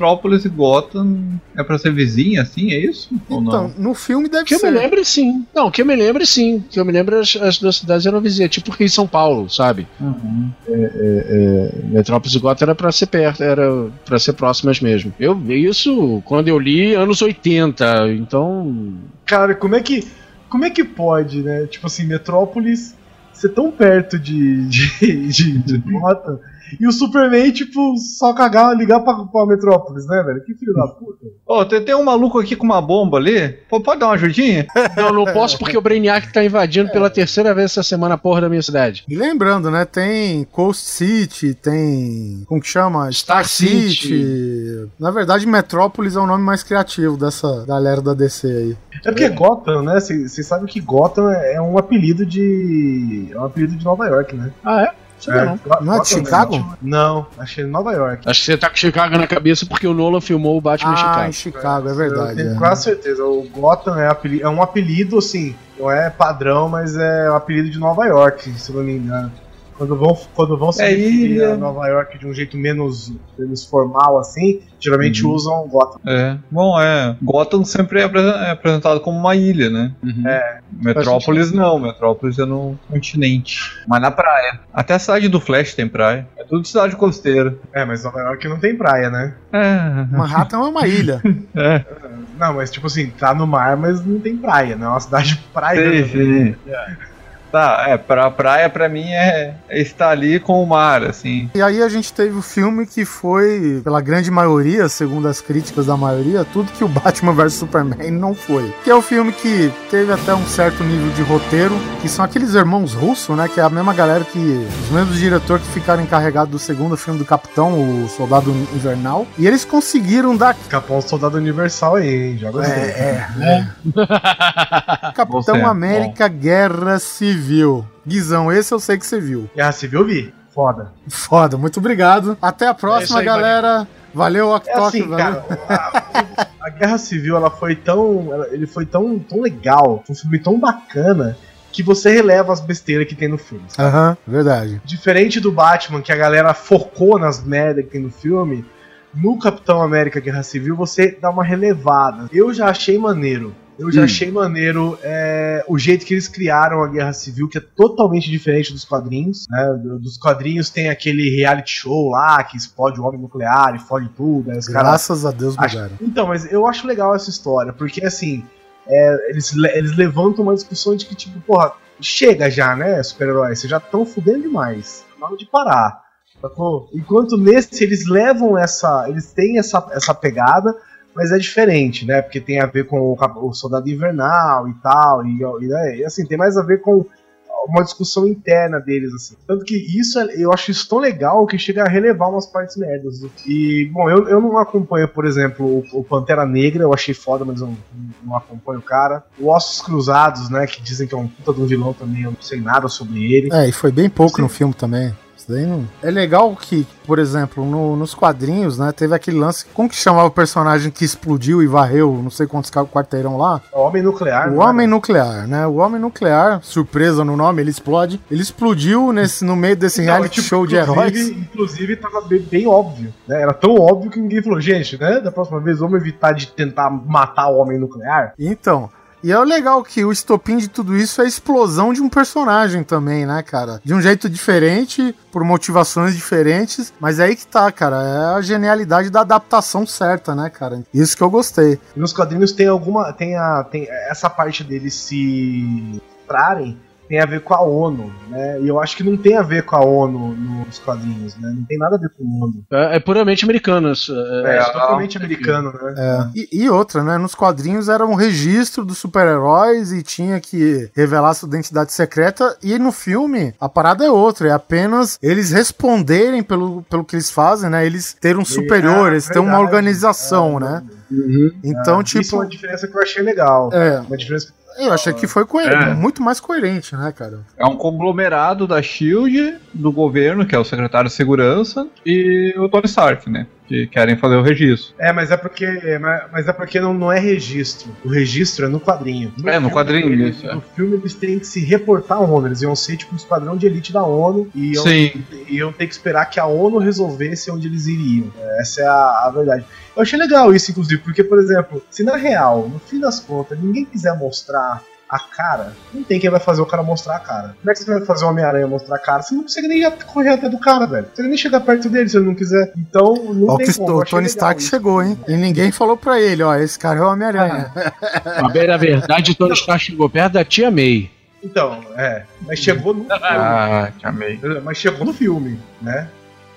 Metrópolis e Gotham é pra ser vizinha, assim, é isso? Ou Então, não? no filme deve Que eu ser. me lembre, sim. Não, que eu me lembre, sim. Que eu me lembre, as, as duas cidades eram vizinhas, tipo Rio e São Paulo, sabe? Uhum. É, Metrópolis e Gotham era pra ser perto, era pra ser próximas mesmo. Eu vi isso quando eu li anos 80, então. Cara, como é que. Como é que pode, né? Tipo assim, Metrópolis ser tão perto de, de, de, de <laughs> Gotham e o Superman, tipo, só cagar, ligar pra, pra Metrópolis, né, velho? Que filho da puta. Ô, tem, tem um maluco aqui com uma bomba ali. Pô, pode dar uma ajudinha? Não, não posso porque o Brainiac tá invadindo pela terceira vez essa semana a porra da minha cidade. E lembrando, né? Tem Coast City, tem. Como que chama? Star City. Na verdade, Metrópolis é o nome mais criativo dessa galera da DC aí. É porque Gotham, né? Vocês sabem que Gotham é é um apelido de. É um apelido de Nova York, né? Ah, é? Sabia não. Go- Não é de Chicago? Não, achei Nova York. Acho que você tá com Chicago na cabeça porque o Nolan filmou o Batman em Ah, Chicago. em Chicago, é Eu verdade. tenho é. quase certeza. O Gotham é, apeli- é um apelido, assim, não é padrão, mas é um apelido de Nova York, se eu não me engano. Quando vão, quando vão se É referir a Nova York de um jeito menos, menos formal, assim, geralmente Uhum. usam Gotham. É. Bom, é. Gotham sempre é é apresentado como uma ilha, né? Uhum. Metrópolis não, Metrópolis é no continente. Mas na praia. Até a cidade do Flash tem praia. É tudo cidade costeira. É, mas Nova York não tem praia, né? É. Manhattan é uma ilha. <laughs> É. Não, mas tipo assim, tá no mar, mas não tem praia, não é uma cidade <laughs> praia. Sim, né? sim. Tá, é, pra praia pra mim é, é estar ali com o mar, assim. E aí a gente teve o filme que foi, pela grande maioria, segundo as críticas da maioria, tudo que o <laughs> Batman vs Superman não foi. Que é o filme que teve até um certo nível de roteiro, que são aqueles irmãos russos, né? Que é a mesma galera que. Os mesmos diretores que ficaram encarregados do segundo filme do Capitão, o Soldado Invernal. E eles conseguiram dar. Capão Soldado Universal aí, hein? Já gostei. É, é. <laughs> Capitão Você, América Guerra Civil. Guizão, esse eu sei que você viu. Guerra Civil eu vi. Foda. Foda, muito obrigado. Até a É próxima, aí, galera. Valeu, É Octok, assim, valeu. cara, a, a Guerra Civil ela foi tão. ela- ele foi tão, tão legal, foi um filme tão bacana, que você releva as besteiras que tem no filme. Aham, verdade. Diferente do Batman, que a galera focou nas merda que tem no filme, no Capitão América Guerra Civil você dá uma relevada. Eu já achei maneiro. Eu já Hum. achei maneiro é, o jeito que eles criaram a Guerra Civil, que é totalmente diferente dos quadrinhos. Né? Do- Dos quadrinhos tem aquele reality show lá que explode o homem nuclear e fode tudo. Caras Graças a Deus mudaram. então, mas eu acho legal essa história, porque assim, é, eles, le- eles levantam uma discussão de que, tipo, porra, chega já, né, super-heróis? Vocês já estão fudendo demais. Hora de parar. Enquanto nesse eles levam essa. Eles têm essa, essa pegada, mas é diferente, né? Porque tem a ver com o, o Soldado Invernal e tal. E, e, né, e, assim, tem mais a ver com uma discussão interna deles, assim. Tanto que isso, é, eu acho isso tão legal que chega a relevar umas partes merdas. E, bom, eu, eu não acompanho, por exemplo, o, o Pantera Negra, eu achei foda, mas eu não, não, acompanho o cara. O Ossos Cruzados, né, que dizem que é um puta de um vilão também, eu não sei nada sobre ele. É, e foi bem pouco no filme também. Não... É legal que, por exemplo, no, nos quadrinhos, né, teve aquele lance. Como que chamava o personagem que explodiu e varreu não sei quantos quarteirão lá? O Homem Nuclear. O Homem né? Nuclear, né? O Homem Nuclear, surpresa no nome, ele explode. Ele explodiu nesse, no meio desse reality tipo, show de heróis. Inclusive, tava bem, bem, óbvio, né? Era tão óbvio que ninguém falou, gente, né? Da próxima vez vamos evitar de tentar matar o Homem Nuclear. Então. E é legal que o estopim de tudo isso é a explosão de um personagem também, né, cara? De um jeito diferente, por motivações diferentes, mas é aí que tá, cara. É a genialidade da adaptação certa, né, cara? Isso que eu gostei. Nos quadrinhos tem alguma. Tem, a, tem essa parte deles se trarem tem a ver com a ONU, né? E eu acho que não tem a ver com a ONU nos quadrinhos, né? Não tem nada a ver com o ONU. É, é puramente americano. É, é, é totalmente americano, né? É. E, e, outra, né? Nos quadrinhos era um registro dos super-heróis e tinha que revelar sua identidade secreta. E no filme, a parada é outra. É apenas eles responderem pelo, pelo que eles fazem, né? Eles terem um superior, é, eles terem uma organização, é, né? Uhum. Então, tipo. Isso é uma diferença que eu achei legal. É. Uma diferença eu achei que foi coerente, é. muito mais coerente, né, cara? É um conglomerado da Shield, do governo, que é o secretário de segurança, e o Tony Stark, né? Que querem fazer o registro. É, mas é porque, mas é porque não, não é registro. O registro é no quadrinho. No é, no quadrinho, eles, isso. É. No filme eles têm que se reportar à ONU. Eles iam ser tipo um esquadrão de elite da ONU e iam, Sim. iam ter que esperar que a ONU resolvesse onde eles iriam. Essa é a, a verdade. Eu achei legal isso, inclusive, porque, por exemplo, se na real, no fim das contas, ninguém quiser mostrar a cara, não tem quem vai fazer o cara mostrar a cara. Como é que você vai fazer o Homem-Aranha mostrar a cara? Você não consegue nem correr até do cara, velho. Você nem chegar perto dele se ele não quiser. Então, não ó, tem como. O Tony Stark isso. chegou, hein? E ninguém falou pra ele, ó, esse cara é o Homem-Aranha. <laughs> Ah. Na verdade, o Tony Stark chegou perto da tia May. Então, é. Mas chegou no <laughs> filme. Ah, tia May. Mas chegou no filme, né?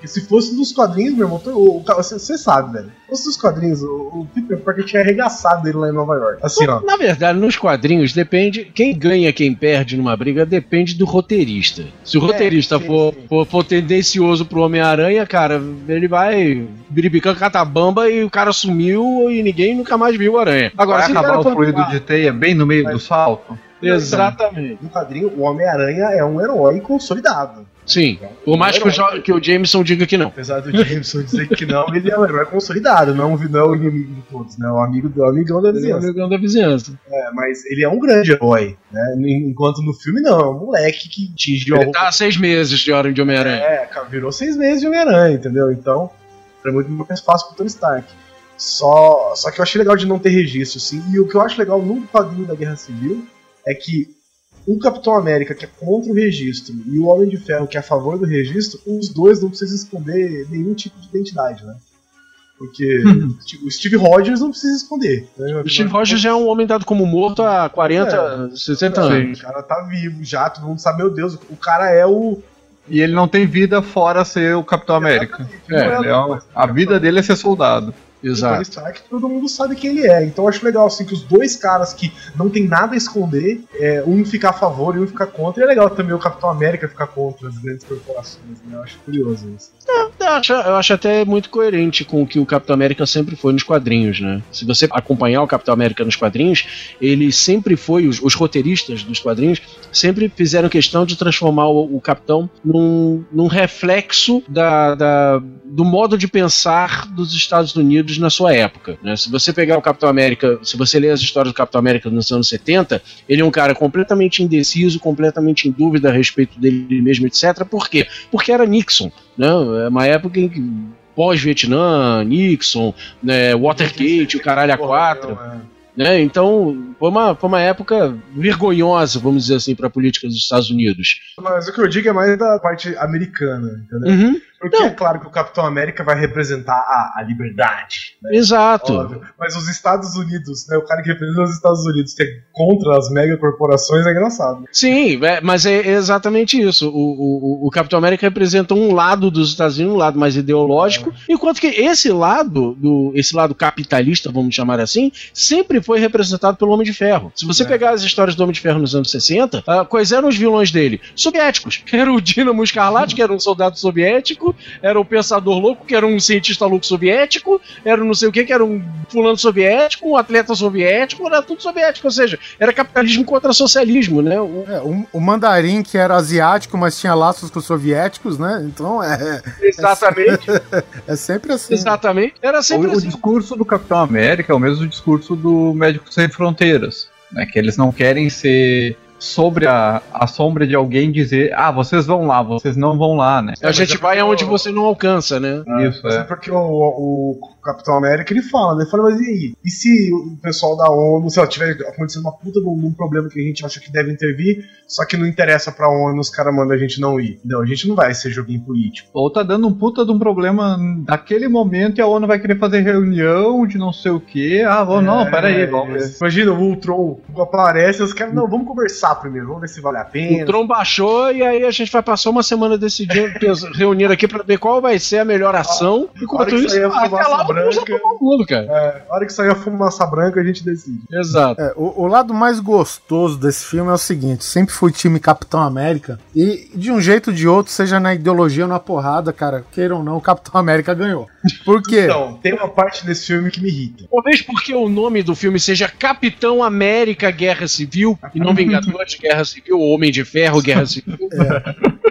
E se fosse dos quadrinhos, meu irmão, o, você, sabe, velho. Se fosse dos quadrinhos, o, o Peter Parker tinha arregaçado ele lá em Nova York. Assim, ó. Na verdade, nos quadrinhos, depende. Quem ganha, quem perde numa briga, depende do roteirista. Se o é, roteirista sim, for, sim. For, for tendencioso pro Homem-Aranha, cara, ele vai biribicando catabamba e o cara sumiu e ninguém nunca mais viu o Aranha. Agora, vai acabar o fluido de teia bem no meio Mas... do salto? Exatamente. No quadrinho, o Homem-Aranha é um herói consolidado. Sim. Por mais que o, que o Jameson diga que não. Apesar do Jameson dizer que não, ele é um herói consolidado, não, não é o inimigo de todos, né? O amigo do amigão da vizinhança. É o amigão da vizinhança. É, mas ele é um grande herói, né? Enquanto no filme não, é um moleque que tinge Ele tá há seis meses de Hora de Homem-Aranha. É, virou seis meses de Homem-Aranha, entendeu? Então, é muito mais fácil pro Tony Stark. Só, só que eu achei legal de não ter registro, sim. E o que eu acho legal no quadrinho da Guerra Civil é que o Capitão América, que é contra o registro, e o Homem de Ferro, que é a favor do registro, os dois não precisam esconder nenhum tipo de identidade, né? Porque uhum. <laughs> o Steve Rogers não precisa esconder. Né? O Steve Rogers já é um homem dado como morto há 40, é, 60 é, anos. O cara tá vivo já, todo mundo sabe, meu Deus, o cara é o. E ele não tem vida fora ser o Capitão América. É, é, é, a vida dele é ser soldado. Exato. Tony Stark, todo mundo sabe quem ele é. Então eu acho legal assim que os dois caras que não tem nada a esconder, é, um ficar a favor e um ficar contra. E é legal também o Capitão América ficar contra as grandes corporações, né? Eu acho curioso isso. É, eu, acho, eu acho até muito coerente com o que o Capitão América sempre foi nos quadrinhos, né? Se você acompanhar o Capitão América nos quadrinhos, ele sempre foi, os, os roteiristas dos quadrinhos sempre fizeram questão de transformar o, o Capitão num, num reflexo da, da, do modo de pensar dos Estados Unidos na sua época. Né? Se você pegar o Capitão América, se você ler as histórias do Capitão América nos anos 70, ele é um cara completamente indeciso, completamente em dúvida a respeito dele mesmo, etc. Por quê? Porque era Nixon. Né? É uma época em que pós-Vietnã, Nixon, né, Watergate, o caralho a quatro. Né? Então, foi uma, foi uma época vergonhosa, vamos dizer assim, para a política dos Estados Unidos. Mas o que eu digo é mais da parte americana, entendeu? Uhum. Porque é claro que o Capitão América vai representar a, a liberdade. Né? Exato. Óbvio. Mas os Estados Unidos, né? O cara que representa os Estados Unidos, que é contra as megacorporações, é engraçado. Sim, é, mas é exatamente isso. O, o, o Capitão América representa um lado dos Estados Unidos, um lado mais ideológico, É. enquanto que esse lado, do, esse lado capitalista, vamos chamar assim, sempre foi representado pelo Homem de Ferro. Se você É. pegar as histórias do Homem de Ferro nos anos 60, ah, quais eram os vilões dele? Soviéticos. <laughs> Era o Dínamo Escarlate, que era um soldado soviético, era o Pensador Louco, que era um cientista louco soviético, era não sei o que, que era um fulano soviético, um atleta soviético, era tudo soviético, ou seja, era capitalismo contra socialismo, né? O- É, o, o mandarim, que era asiático, mas tinha laços com os soviéticos, né? Então é, Exatamente, <laughs> é sempre assim. exatamente. Era sempre O, o assim. discurso do Capitão América é o mesmo discurso do Médicos Sem Fronteiras. Né, que eles não querem ser sobre a, a sombra de alguém dizer, ah, vocês vão lá, vocês não vão lá, né? A gente vai aonde você não alcança, né? Isso, Mas é. porque o, o Capitão América ele fala, né? Ele fala, mas e aí? E se o pessoal da ONU, sei lá, tiver acontecendo uma puta de um, problema que a gente acha que deve intervir, só que não interessa pra ONU, os caras mandam a gente não ir. Não, a gente não vai ser joguinho político. Ou tá dando um puta de um problema naquele momento e a ONU vai querer fazer reunião de não sei o que. Ah, vamos, não, É, peraí, vamos ver. Imagina, o Ultron aparece, os caras, não, vamos conversar primeiro, vamos ver se vale a pena. O Tron baixou e aí a gente vai passar uma semana decidindo, <laughs> reunindo aqui pra ver qual vai ser a melhor ação. Enquanto hora que isso, até fumaça lá branca. mundo, cara. É, a hora que sair a fumaça branca, a gente decide. Exato. É, o, o lado mais gostoso desse filme é o seguinte: sempre fui time Capitão América, e de um jeito ou de outro, seja na ideologia ou na porrada, cara, queira ou não, o Capitão América ganhou. Por quê? <laughs> Então, tem uma parte desse filme que me irrita. Talvez porque o nome do filme seja Capitão América Guerra Civil e não <laughs> Vingadores Guerra Civil Homem de Ferro Guerra Civil. <laughs>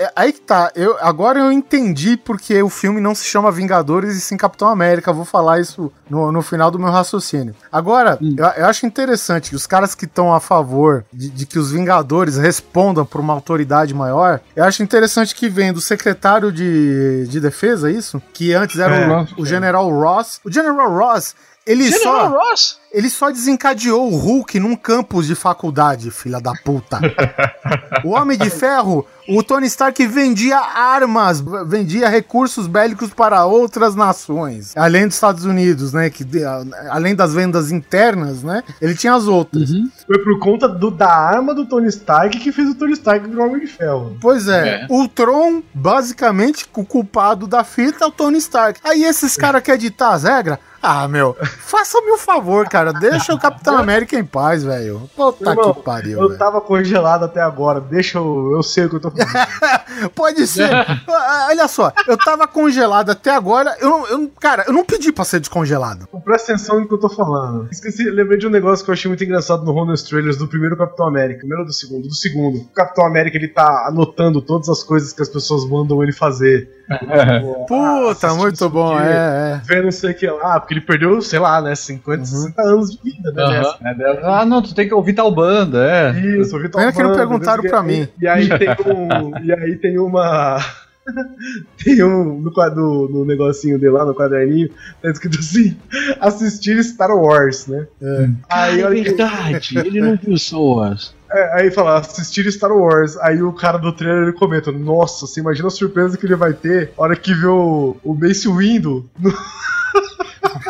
É, aí que tá, eu, agora eu entendi porque o filme não se chama Vingadores e sim Capitão América. Vou falar isso no, no final do meu raciocínio. Agora, eu, eu acho interessante que os caras que estão a favor de, de que os Vingadores respondam por uma autoridade maior, eu acho interessante que vem do secretário de, de defesa, é isso? Que antes era É, o, o General Ross. O General Ross. Ele General só, Ross? ele só desencadeou o Hulk num campus de faculdade, filha da puta. <laughs> o Homem de Ferro, o Tony Stark vendia armas, vendia recursos bélicos para outras nações, além dos Estados Unidos, né? Que além das vendas internas, né? Ele tinha as outras. Foi por conta do- da arma do Tony Stark que fez o Tony Stark virar Homem de Ferro. Pois é, É. o Tron, basicamente, o culpado da fita é o Tony Stark. Aí esses caras querem ditar as regras? Ah, meu, faça-me um favor, cara. Deixa o Capitão América em paz, velho. Puta Irmão, que pariu, Eu velho. tava congelado até agora, deixa eu. Eu sei o que eu tô falando. <laughs> Pode ser. Ah, <laughs> Olha só, eu tava congelado até agora. Eu, eu, cara, eu não pedi pra ser descongelado. Presta atenção no que eu tô falando. Esqueci, lembrei de um negócio que eu achei muito engraçado no Honest Trailers do primeiro Capitão América. Primeiro ou do segundo? Do segundo. O Capitão América ele tá anotando todas as coisas que as pessoas mandam ele fazer. <laughs> Tipo, ah, Puta, assistir muito bom, aqui, é, é. Ver não sei o que lá, porque ele perdeu, sei lá, né, 50, 60 anos de vida, né? Aham. nessa. É dela, ah, não, tu tem que ouvir tal banda, é. Isso, eu vi Pena que não perguntaram pra mim. E aí tem um. e aí tem uma. <laughs> tem um. No, quadro, no negocinho dele lá, no quaderninho, tá escrito assim: assistir Star Wars, né? Aí, é olha que- verdade, ele não viu Soas. é, aí fala, assistir Star Wars. Aí o cara do trailer ele comenta: Nossa, você imagina a surpresa que ele vai ter a hora que vê o, o Mace Windu no. <laughs>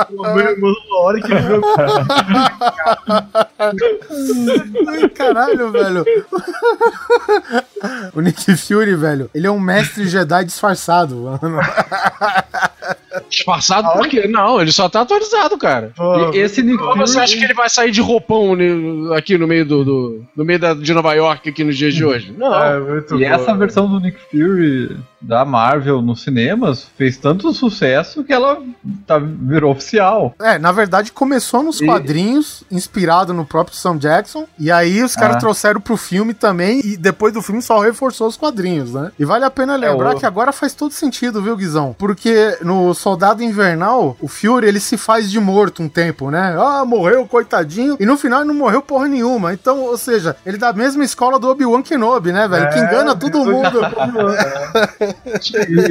A hora que Ai, caralho, velho. O Nick Fury, velho, ele é um mestre Jedi disfarçado, mano. Disfarçado por quê? Não, ele só tá atualizado, cara. Pô, E esse Nick Ou você acha que ele vai sair de roupão aqui no meio do, do- no meio da- de Nova York aqui nos dias de hoje? Não. É, muito E bom. essa versão do Nick Fury da Marvel nos cinemas fez tanto sucesso que ela tá, virou oficial. É, na verdade começou nos E- quadrinhos, inspirado no próprio Sam Jackson, e aí os caras Ah. trouxeram pro filme também, e depois do filme só reforçou os quadrinhos, né? E vale a pena lembrar o- que agora faz todo sentido, viu, Guizão? Porque no Soldado Invernal, o Fury, ele se faz de morto um tempo, né? Ah, morreu, coitadinho, e no final ele não morreu porra nenhuma. Então, ou seja, ele é da mesma escola do Obi-Wan Kenobi, né, velho? que É, engana todo isso- <laughs> mundo.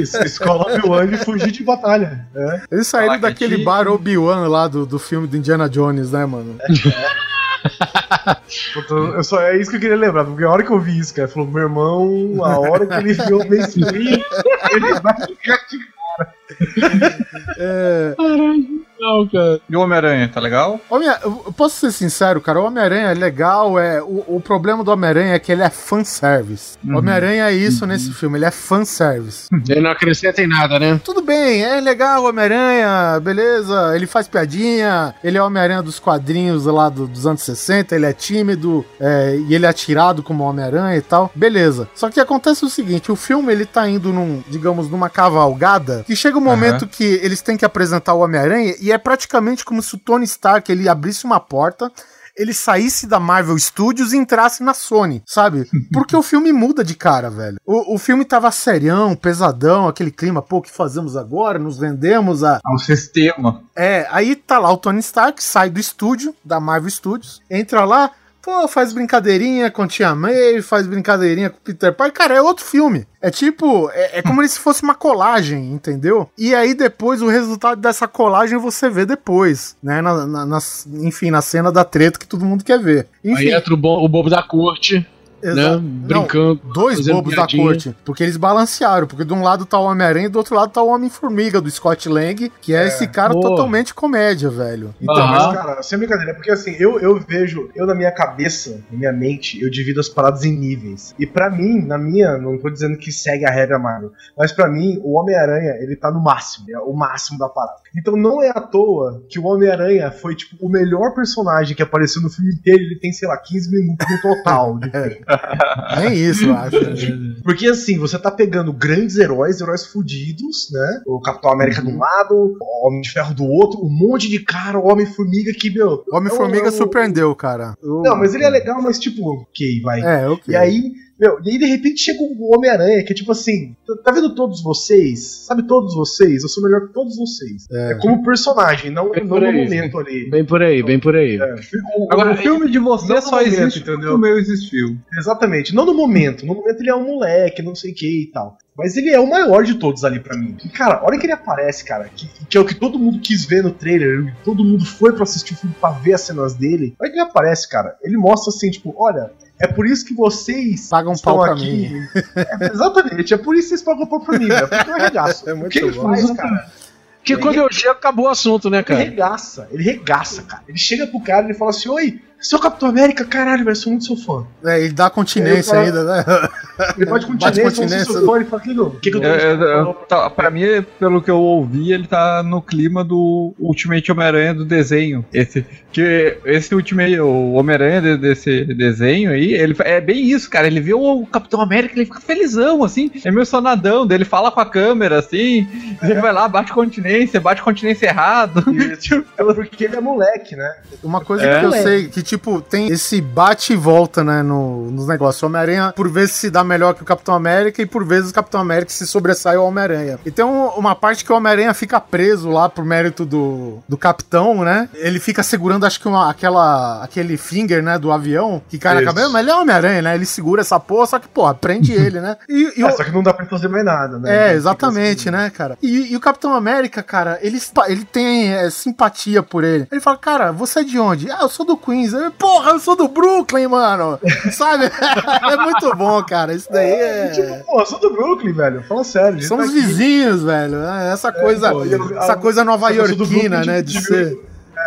Isso, escola Obi-Wan de fugir de batalha. É. Eles saíram daquele Kati. Bar Obi-Wan lá do, do filme do Indiana Jones, né, mano? Puta, Eu só, é isso que eu queria lembrar, porque a hora que eu vi isso, cara, falou, meu irmão, a hora que ele viu o Mace Windu, ele vai ficar de É, Não, cara. E o Homem-Aranha, tá legal? Homem, eu posso ser sincero, cara, o Homem-Aranha é legal, é, o, o problema do Homem-Aranha é que ele é fanservice. O Uhum. Homem-Aranha é isso nesse filme, ele é fanservice. <laughs> Ele não acrescenta em nada, né? Tudo bem, é legal o Homem-Aranha, beleza, ele faz piadinha, ele é o Homem-Aranha dos quadrinhos lá do- dos anos 60, ele é tímido é, e ele é atirado como Homem-Aranha e tal, beleza. Só que acontece o seguinte, o filme ele tá indo num, digamos, numa cavalgada, que chega um momento que eles têm que apresentar o Homem-Aranha e é praticamente como se o Tony Stark ele abrisse uma porta ele saísse da Marvel Studios e entrasse na Sony, sabe? <laughs> Porque o filme muda de cara, velho. O, o filme tava serião, pesadão, aquele clima, pô, o que fazemos agora? Nos vendemos a. Um sistema. É, aí tá lá o Tony Stark, sai do estúdio, da Marvel Studios, entra lá, pô, faz brincadeirinha com Tia May, faz brincadeirinha com Peter Parker. Cara, é outro filme. É tipo, é, é como se fosse uma colagem, entendeu? E aí depois o resultado dessa colagem você vê depois, né? Na, na- nas- enfim, na cena da treta que todo mundo quer ver. Enfim, Aí entra o, bo- o bobo da corte, exa- né? Não, Brincando. dois fazendo bobos da piadinha. corte. Porque eles balancearam. Porque de um lado tá o Homem-Aranha e do outro lado tá o Homem-Formiga, do Scott Lang, que é, esse cara Pô. totalmente comédia, velho. Então, Aham. mas, cara, sem brincadeira, porque assim, eu, eu vejo, eu na minha cabeça, na minha mente, eu divido as paradas em níveis. E pra mim, na minha, não tô dizendo que segue a regra Marvel, mas pra mim, o Homem-Aranha, ele tá no máximo, é o máximo da parada. Então não é à toa que o Homem-Aranha foi, tipo, o melhor personagem que apareceu no filme inteiro, ele tem, sei lá, 15 minutos no total. <laughs> filme. Nem isso, eu acho. Porque assim, você tá pegando grandes heróis, heróis fudidos, né? O Capitão América de um lado, o Homem de Ferro do outro, um monte de cara, o Homem-Formiga que, meu. Homem-Formiga é um- surpreendeu, cara. Eu- Não, mas ele é legal, mas tipo, ok, vai. É, ok. E aí, meu, e aí de repente chega o Homem-Aranha, que é tipo assim, tá- tá vendo todos vocês? Sabe todos vocês? Eu sou melhor que todos vocês. É. É, como personagem, não, Bem não por no aí, momento ali. Bem por aí, bem por aí. É, o- Agora, o- filme de você não só momento, existe entendeu? o meu existiu. Exatamente, não no momento. No momento ele é um moleque, não sei o que e tal. Mas ele é o maior de todos ali pra mim. E, cara, a hora que ele aparece, cara, que, que é o que todo mundo quis ver no trailer, todo mundo foi pra assistir o filme pra ver as cenas dele. A hora que ele aparece, cara, ele mostra assim, tipo, olha, é por isso que vocês Pagam estão pau pra aqui. É, exatamente, é por isso que vocês pagam pau pra mim, velho. Porque eu arregaço. <laughs> É o muito que ele bom. faz, cara? Porque quando eu chego, acabou o assunto, né, Ele cara? regaça, ele regaça, cara. Ele chega pro cara e ele fala assim: Oi, seu Capitão América, caralho, velho, sou muito seu fã. É, ele dá continência ainda, né? Ele bate <laughs> Bate continência, continência. seu fã, ele fala: que, que, que, que eu tô É, é, é, tá, pra mim, pelo que eu ouvi, ele tá no clima do Ultimate Homem-Aranha do desenho. Esse, que esse Ultimate, Homem-Aranha de- desse desenho aí, ele é bem isso, cara. Ele vê o Capitão América, ele fica felizão, assim, emocionadão. Daí ele fala com a câmera, assim, ele vai lá, bate continência, bate continência errado. Isso. <laughs> É porque ele é moleque, né? Uma coisa É. que eu sei, que tipo, tem esse bate e volta, né, no, nos negócios. O Homem-Aranha, por vezes, se dá melhor que o Capitão América e por vezes o Capitão América se sobressai ao Homem-Aranha. E tem um- uma parte que o Homem-Aranha fica preso lá por mérito do, do Capitão, né? Ele fica segurando, acho que uma, aquela, aquele finger, né, do avião, que cai na Isso. cabeça, mas ele é Homem-Aranha, né? Ele segura essa porra, só que, porra, prende ele, né? <laughs> E, e É, o- só que não dá pra fazer mais nada, né? é, exatamente, assim, né, cara? E, e o Capitão América, cara, ele, ele tem é, simpatia por ele. Ele fala, cara, você é de onde? Ah, eu sou do Queens. Ele, Porra, eu sou do Brooklyn, mano. Sabe? <laughs> é muito bom, cara. Isso daí É, é. tipo, pô, eu sou do Brooklyn, velho. Fala sério. Somos tá vizinhos, velho. né? Essa coisa, pô, eu- essa a- coisa nova iorquina, né? De de ser.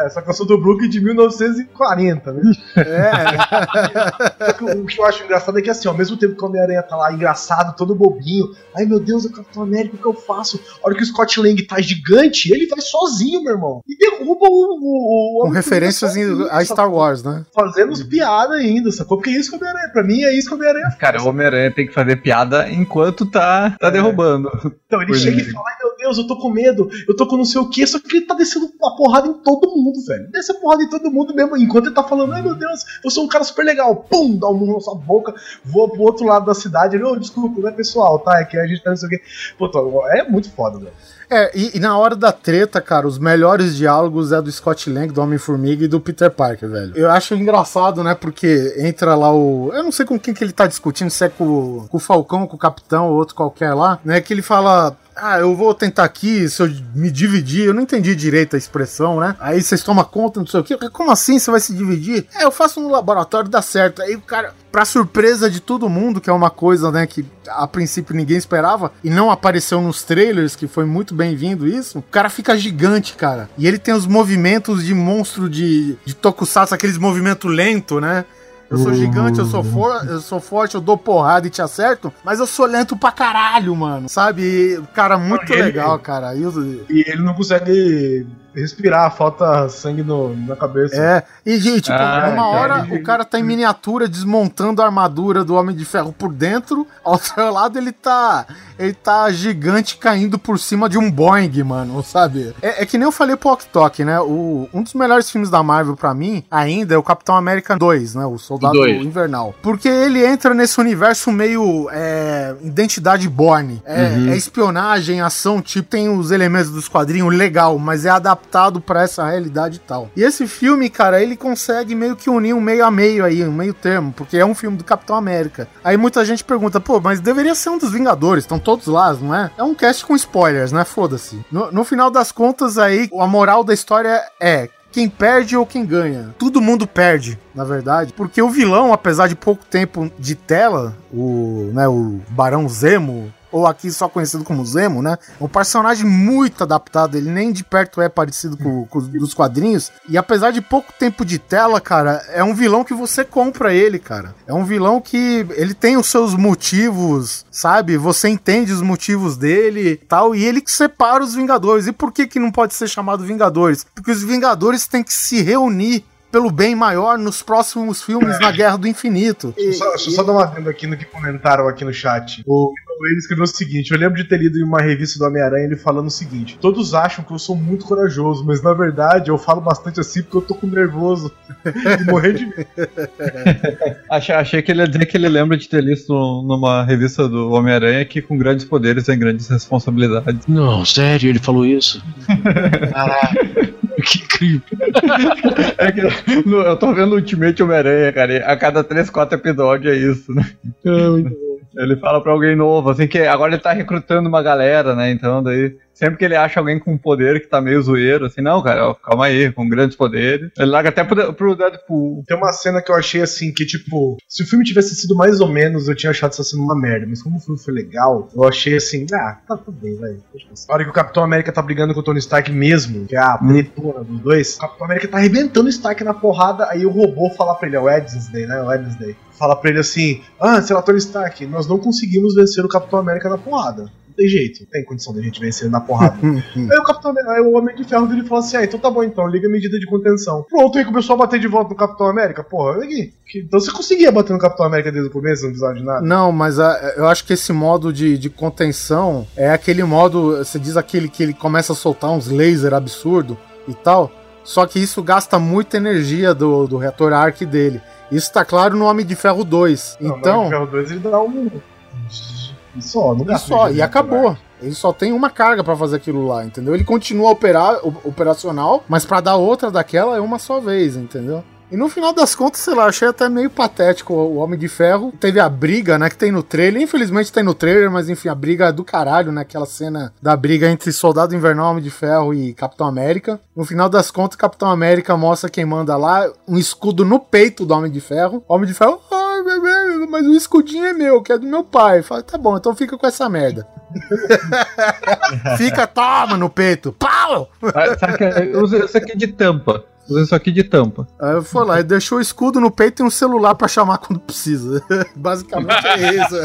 É, só que eu sou do Brooklyn de 1940, né? É, que o que eu acho engraçado é que assim, ao mesmo tempo que o Homem-Aranha tá lá engraçado, todo bobinho, ai meu Deus, é o Capitão América, o que eu faço? A hora que o Scott Lang tá gigante, ele vai sozinho, meu irmão. E derruba o. o, o com referências sozinho, a Star? Wars, né? Fazendo os piadas ainda, sacou? Porque é isso que o Homem-Aranha. Pra mim é isso que o Homem-Aranha Cara, o Homem-Aranha tem que fazer piada enquanto tá, tá É. derrubando. Então ele chega e fala, ai meu Deus, eu tô com medo, eu tô com não sei o que, só que ele tá descendo a porrada em todo mundo, velho. Desce a porrada em todo mundo mesmo, enquanto ele tá falando, ai meu Deus, eu sou um cara super legal, pum, dá um murro na sua boca, voa pro outro lado da cidade, ele, ô, oh, desculpa, não é pessoal, tá? É que a gente tá não sei o que. Pô, é muito foda, velho. É, e, e, na hora da treta, cara, os melhores diálogos é do Scott Lang, do Homem-Formiga e do Peter Parker, velho. Eu acho engraçado, né? Porque entra lá o. Eu não sei com quem que ele tá discutindo, se é com, com o Falcão, com o Capitão ou outro qualquer lá, né? Que ele fala: ah, eu vou tentar aqui, se eu me dividir, eu não entendi direito a expressão, né? Aí vocês tomam conta, não sei o quê. Como assim você vai se dividir? É, eu faço no laboratório, dá certo. Aí o cara, pra surpresa de todo mundo, que é uma coisa, né, que a princípio ninguém esperava, e não apareceu nos trailers, que foi muito bem-vindo isso, o cara fica gigante, cara. E ele tem os movimentos de monstro de, de tokusatsu, aqueles movimentos lento, né? Eu sou gigante, eu sou, for, eu sou forte, eu dou porrada e te acerto, mas eu sou lento pra caralho, mano. Sabe? Cara, muito legal, cara. E, e ele não consegue respirar, falta sangue no, na cabeça. É, e gente, tipo, ah, uma hora o cara tá em miniatura desmontando a armadura do Homem de Ferro por dentro, ao outro lado ele tá ele tá gigante caindo por cima de um Boeing, mano, sabe? É, é que nem eu falei pro Ok Tok, né? O, um dos melhores filmes da Marvel para mim ainda é o Capitão América 2, né? O Soldado Dois. Invernal. Porque ele entra nesse universo meio é, identidade Borne. É, uhum. é espionagem, ação, tipo, tem os elementos dos quadrinhos legal, mas é adaptado adaptado para essa realidade e tal. E esse filme, cara, ele consegue meio que unir um meio a meio aí, um meio termo, porque é um filme do Capitão América. Aí muita gente pergunta, pô, mas deveria ser um dos Vingadores, estão todos lá, não é? É um cast com spoilers, né? Foda-se. No, no final das contas, aí, a moral da história é quem perde ou quem ganha. Todo mundo perde, na verdade, porque o vilão, apesar de pouco tempo de tela, o, né, o Barão Zemo, ou aqui só conhecido como Zemo, né? É um personagem muito adaptado, ele nem de perto é parecido com, com os dos quadrinhos. E apesar de pouco tempo de tela, cara, é um vilão que você compra ele, cara. É um vilão que ele tem os seus motivos, sabe? Você entende os motivos dele tal, e ele que separa os Vingadores. E por que que não pode ser chamado Vingadores? Porque os Vingadores têm que se reunir pelo bem maior nos próximos filmes na Guerra do Infinito. E, só, deixa eu só dar uma adendo aqui no que comentaram aqui no chat. O ele escreveu o seguinte: Eu lembro de ter lido em uma revista do Homem-Aranha ele falando o seguinte: Todos acham que eu sou muito corajoso, mas na verdade eu falo bastante assim porque eu tô com nervoso <laughs> e morrer de medo. <laughs> achei, achei que ele ia dizer que ele lembra de ter lido numa revista do Homem-Aranha que com grandes poderes vem grandes responsabilidades. Não, sério, ele falou isso? <laughs> Caraca. Que incrível. É que eu tô vendo Ultimate Homem-Aranha, cara. A cada 3, 4 episódios é isso, né? É, muito bom. Ele fala pra alguém novo, assim, que agora ele tá recrutando uma galera, né? Então, daí, sempre que ele acha alguém com poder que tá meio zoeiro, assim, não, cara, calma aí, com grandes poderes. Ele larga até pro, pro Deadpool. Tem uma cena que eu achei assim, que tipo, se o filme tivesse sido mais ou menos, eu tinha achado essa cena uma merda, mas como o filme foi legal, eu achei assim, ah, tá tudo bem, vai. A hora que o Capitão América tá brigando com o Tony Stark mesmo, que é a pretona dos dois, o Capitão América tá arrebentando o Stark na porrada, aí o robô fala pra ele, é o Wednesday, né? O Wednesday fala pra ele assim: Ah, Tony Stark, nós não conseguimos vencer o Capitão América na porrada. Não tem jeito, não tem condição da gente vencer na porrada. <laughs> aí o Capitão aí o Homem de Ferro dele fala assim: Ah, então tá bom então, liga a medida de contenção. Pronto, aí começou a bater de volta no Capitão América. Porra, olha aqui. Então você conseguia bater no Capitão América desde o começo, não precisava de nada? Não, mas a, eu acho que esse modo de, de contenção é aquele modo, você diz aquele que ele começa a soltar uns laser absurdo e tal. Só que isso gasta muita energia do, do reator arc dele. Isso tá claro no Homem de Ferro 2. Não, então. No Homem de Ferro 2 ele dá um. E só, não e só, e acabou. Ele só tem uma carga para fazer aquilo lá, entendeu? Ele continua operar, operacional, mas para dar outra daquela é uma só vez, entendeu? E no final das contas, sei lá, achei até meio patético o Homem de Ferro. Teve a briga, né, que tem no trailer. Infelizmente tem no trailer, mas enfim, a briga é do caralho, né? Aquela cena da briga entre Soldado Invernal, Homem de Ferro e Capitão América. No final das contas, Capitão América mostra quem manda lá, um escudo no peito do Homem de Ferro. Homem de Ferro, ai, bebê, mas o escudinho é meu, que é do meu pai. Fala, tá bom, então fica com essa merda. <laughs> fica, toma no peito. Pau! Usa isso aqui de tampa. Usa isso aqui de tampa. Aí foi lá e deixou o escudo no peito e um celular para chamar quando precisa. <laughs> Basicamente é isso.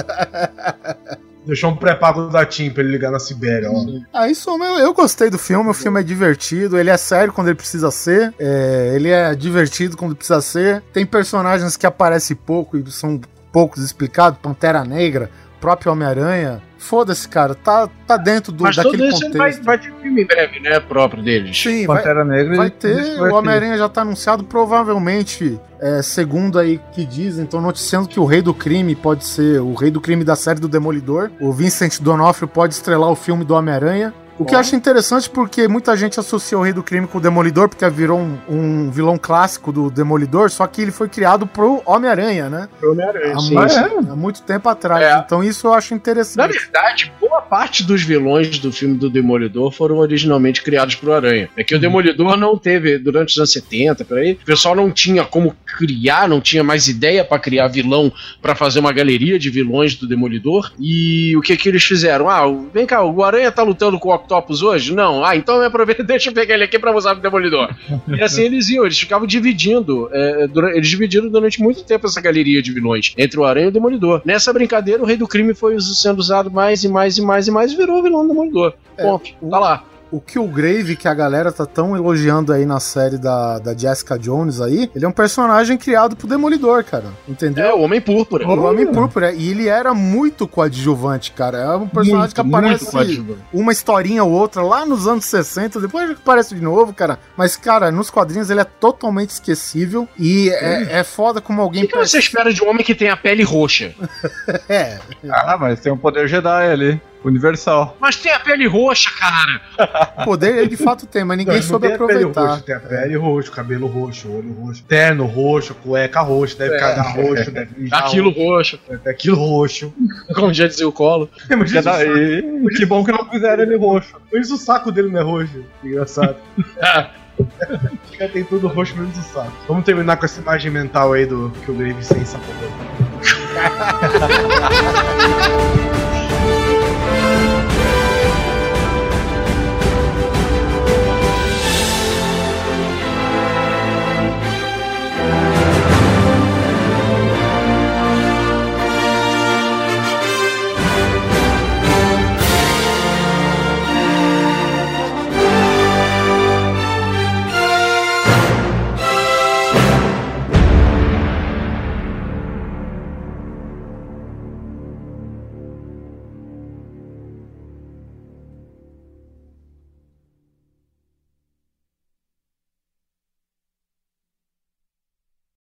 <laughs> Deixou um pré-pago da TIM pra ele ligar na Sibéria, ó. Ah, isso eu, eu gostei do filme, o filme é divertido, ele é sério quando ele precisa ser, é, ele é divertido quando precisa ser. Tem personagens que aparecem pouco e são poucos explicados, Pantera Negra, próprio Homem-Aranha. Foda-se, cara, tá, tá dentro do, Mas todo daquele isso contexto. vai, vai ter filme em breve, né? Próprio deles. Sim, vai, Pantera Negra. vai ter. vai o Homem-Aranha já tá anunciado, provavelmente, é, segundo aí que dizem, estão noticiando que o Rei do Crime pode ser o Rei do Crime da série do Demolidor. O Vincent D'Onofrio pode estrelar o filme do Homem-Aranha. O que eu acho interessante porque muita gente associa o Rei do Crime com o Demolidor, porque virou um, um vilão clássico do Demolidor, só que ele foi criado pro Homem-Aranha, né? Homem-Aranha, Há, sim. muito, há muito tempo atrás. É. Então isso eu acho Na interessante. verdade, boa parte dos vilões do filme do Demolidor foram originalmente criados pro Aranha. É que o Demolidor não teve, durante os anos 70, por aí, o pessoal não tinha como criar, não tinha mais ideia pra criar vilão pra fazer uma galeria de vilões do Demolidor. E o que que eles fizeram? Ah, vem cá, o Aranha tá lutando com o Octopus hoje? Não. Ah, então me aproveita, <laughs> deixa eu pegar ele aqui pra usar pro Demolidor. E assim eles iam, eles ficavam dividindo. é, dura- eles dividiram durante muito tempo essa galeria de vilões entre o Aranha e o Demolidor. Nessa brincadeira, o Rei do Crime foi sendo usado mais e mais e mais e mais e virou o vilão do Demolidor. É, Ponto. Tá lá. O Killgrave, que a galera tá tão elogiando aí na série da, da Jessica Jones aí, ele é um personagem criado pro Demolidor, cara. Entendeu? É, o Homem Púrpura. O Homem Púrpura. E ele era muito coadjuvante, cara. É um personagem que aparece uma historinha ou outra lá nos anos 60, depois aparece de novo, cara. Mas, cara, nos quadrinhos ele é totalmente esquecível. E é, é foda como O alguém. que, que você espera de um homem que tem a pele roxa? <laughs> É, Ah, mas tem um poder Jedi ali. Universal. Mas tem a pele roxa, cara. o poder ele de fato tem, mas ninguém Não, soube tem a pele aproveitar. roxa, tem a pele roxa, cabelo roxo, olho roxo, terno roxo, cueca roxa, deve É. cagar roxo, deve mijar Aquilo roxo. roxo, deve ter aquilo roxo. <laughs> Como já dizia o Colo. Mas Que, saco- bom que não fizeram ele roxo. mas isso o saco dele não é roxo. Que Engraçado. <laughs> Tem tudo roxo menos o saco. Vamos terminar com essa imagem mental aí do que o Grave sem sapato. <laughs>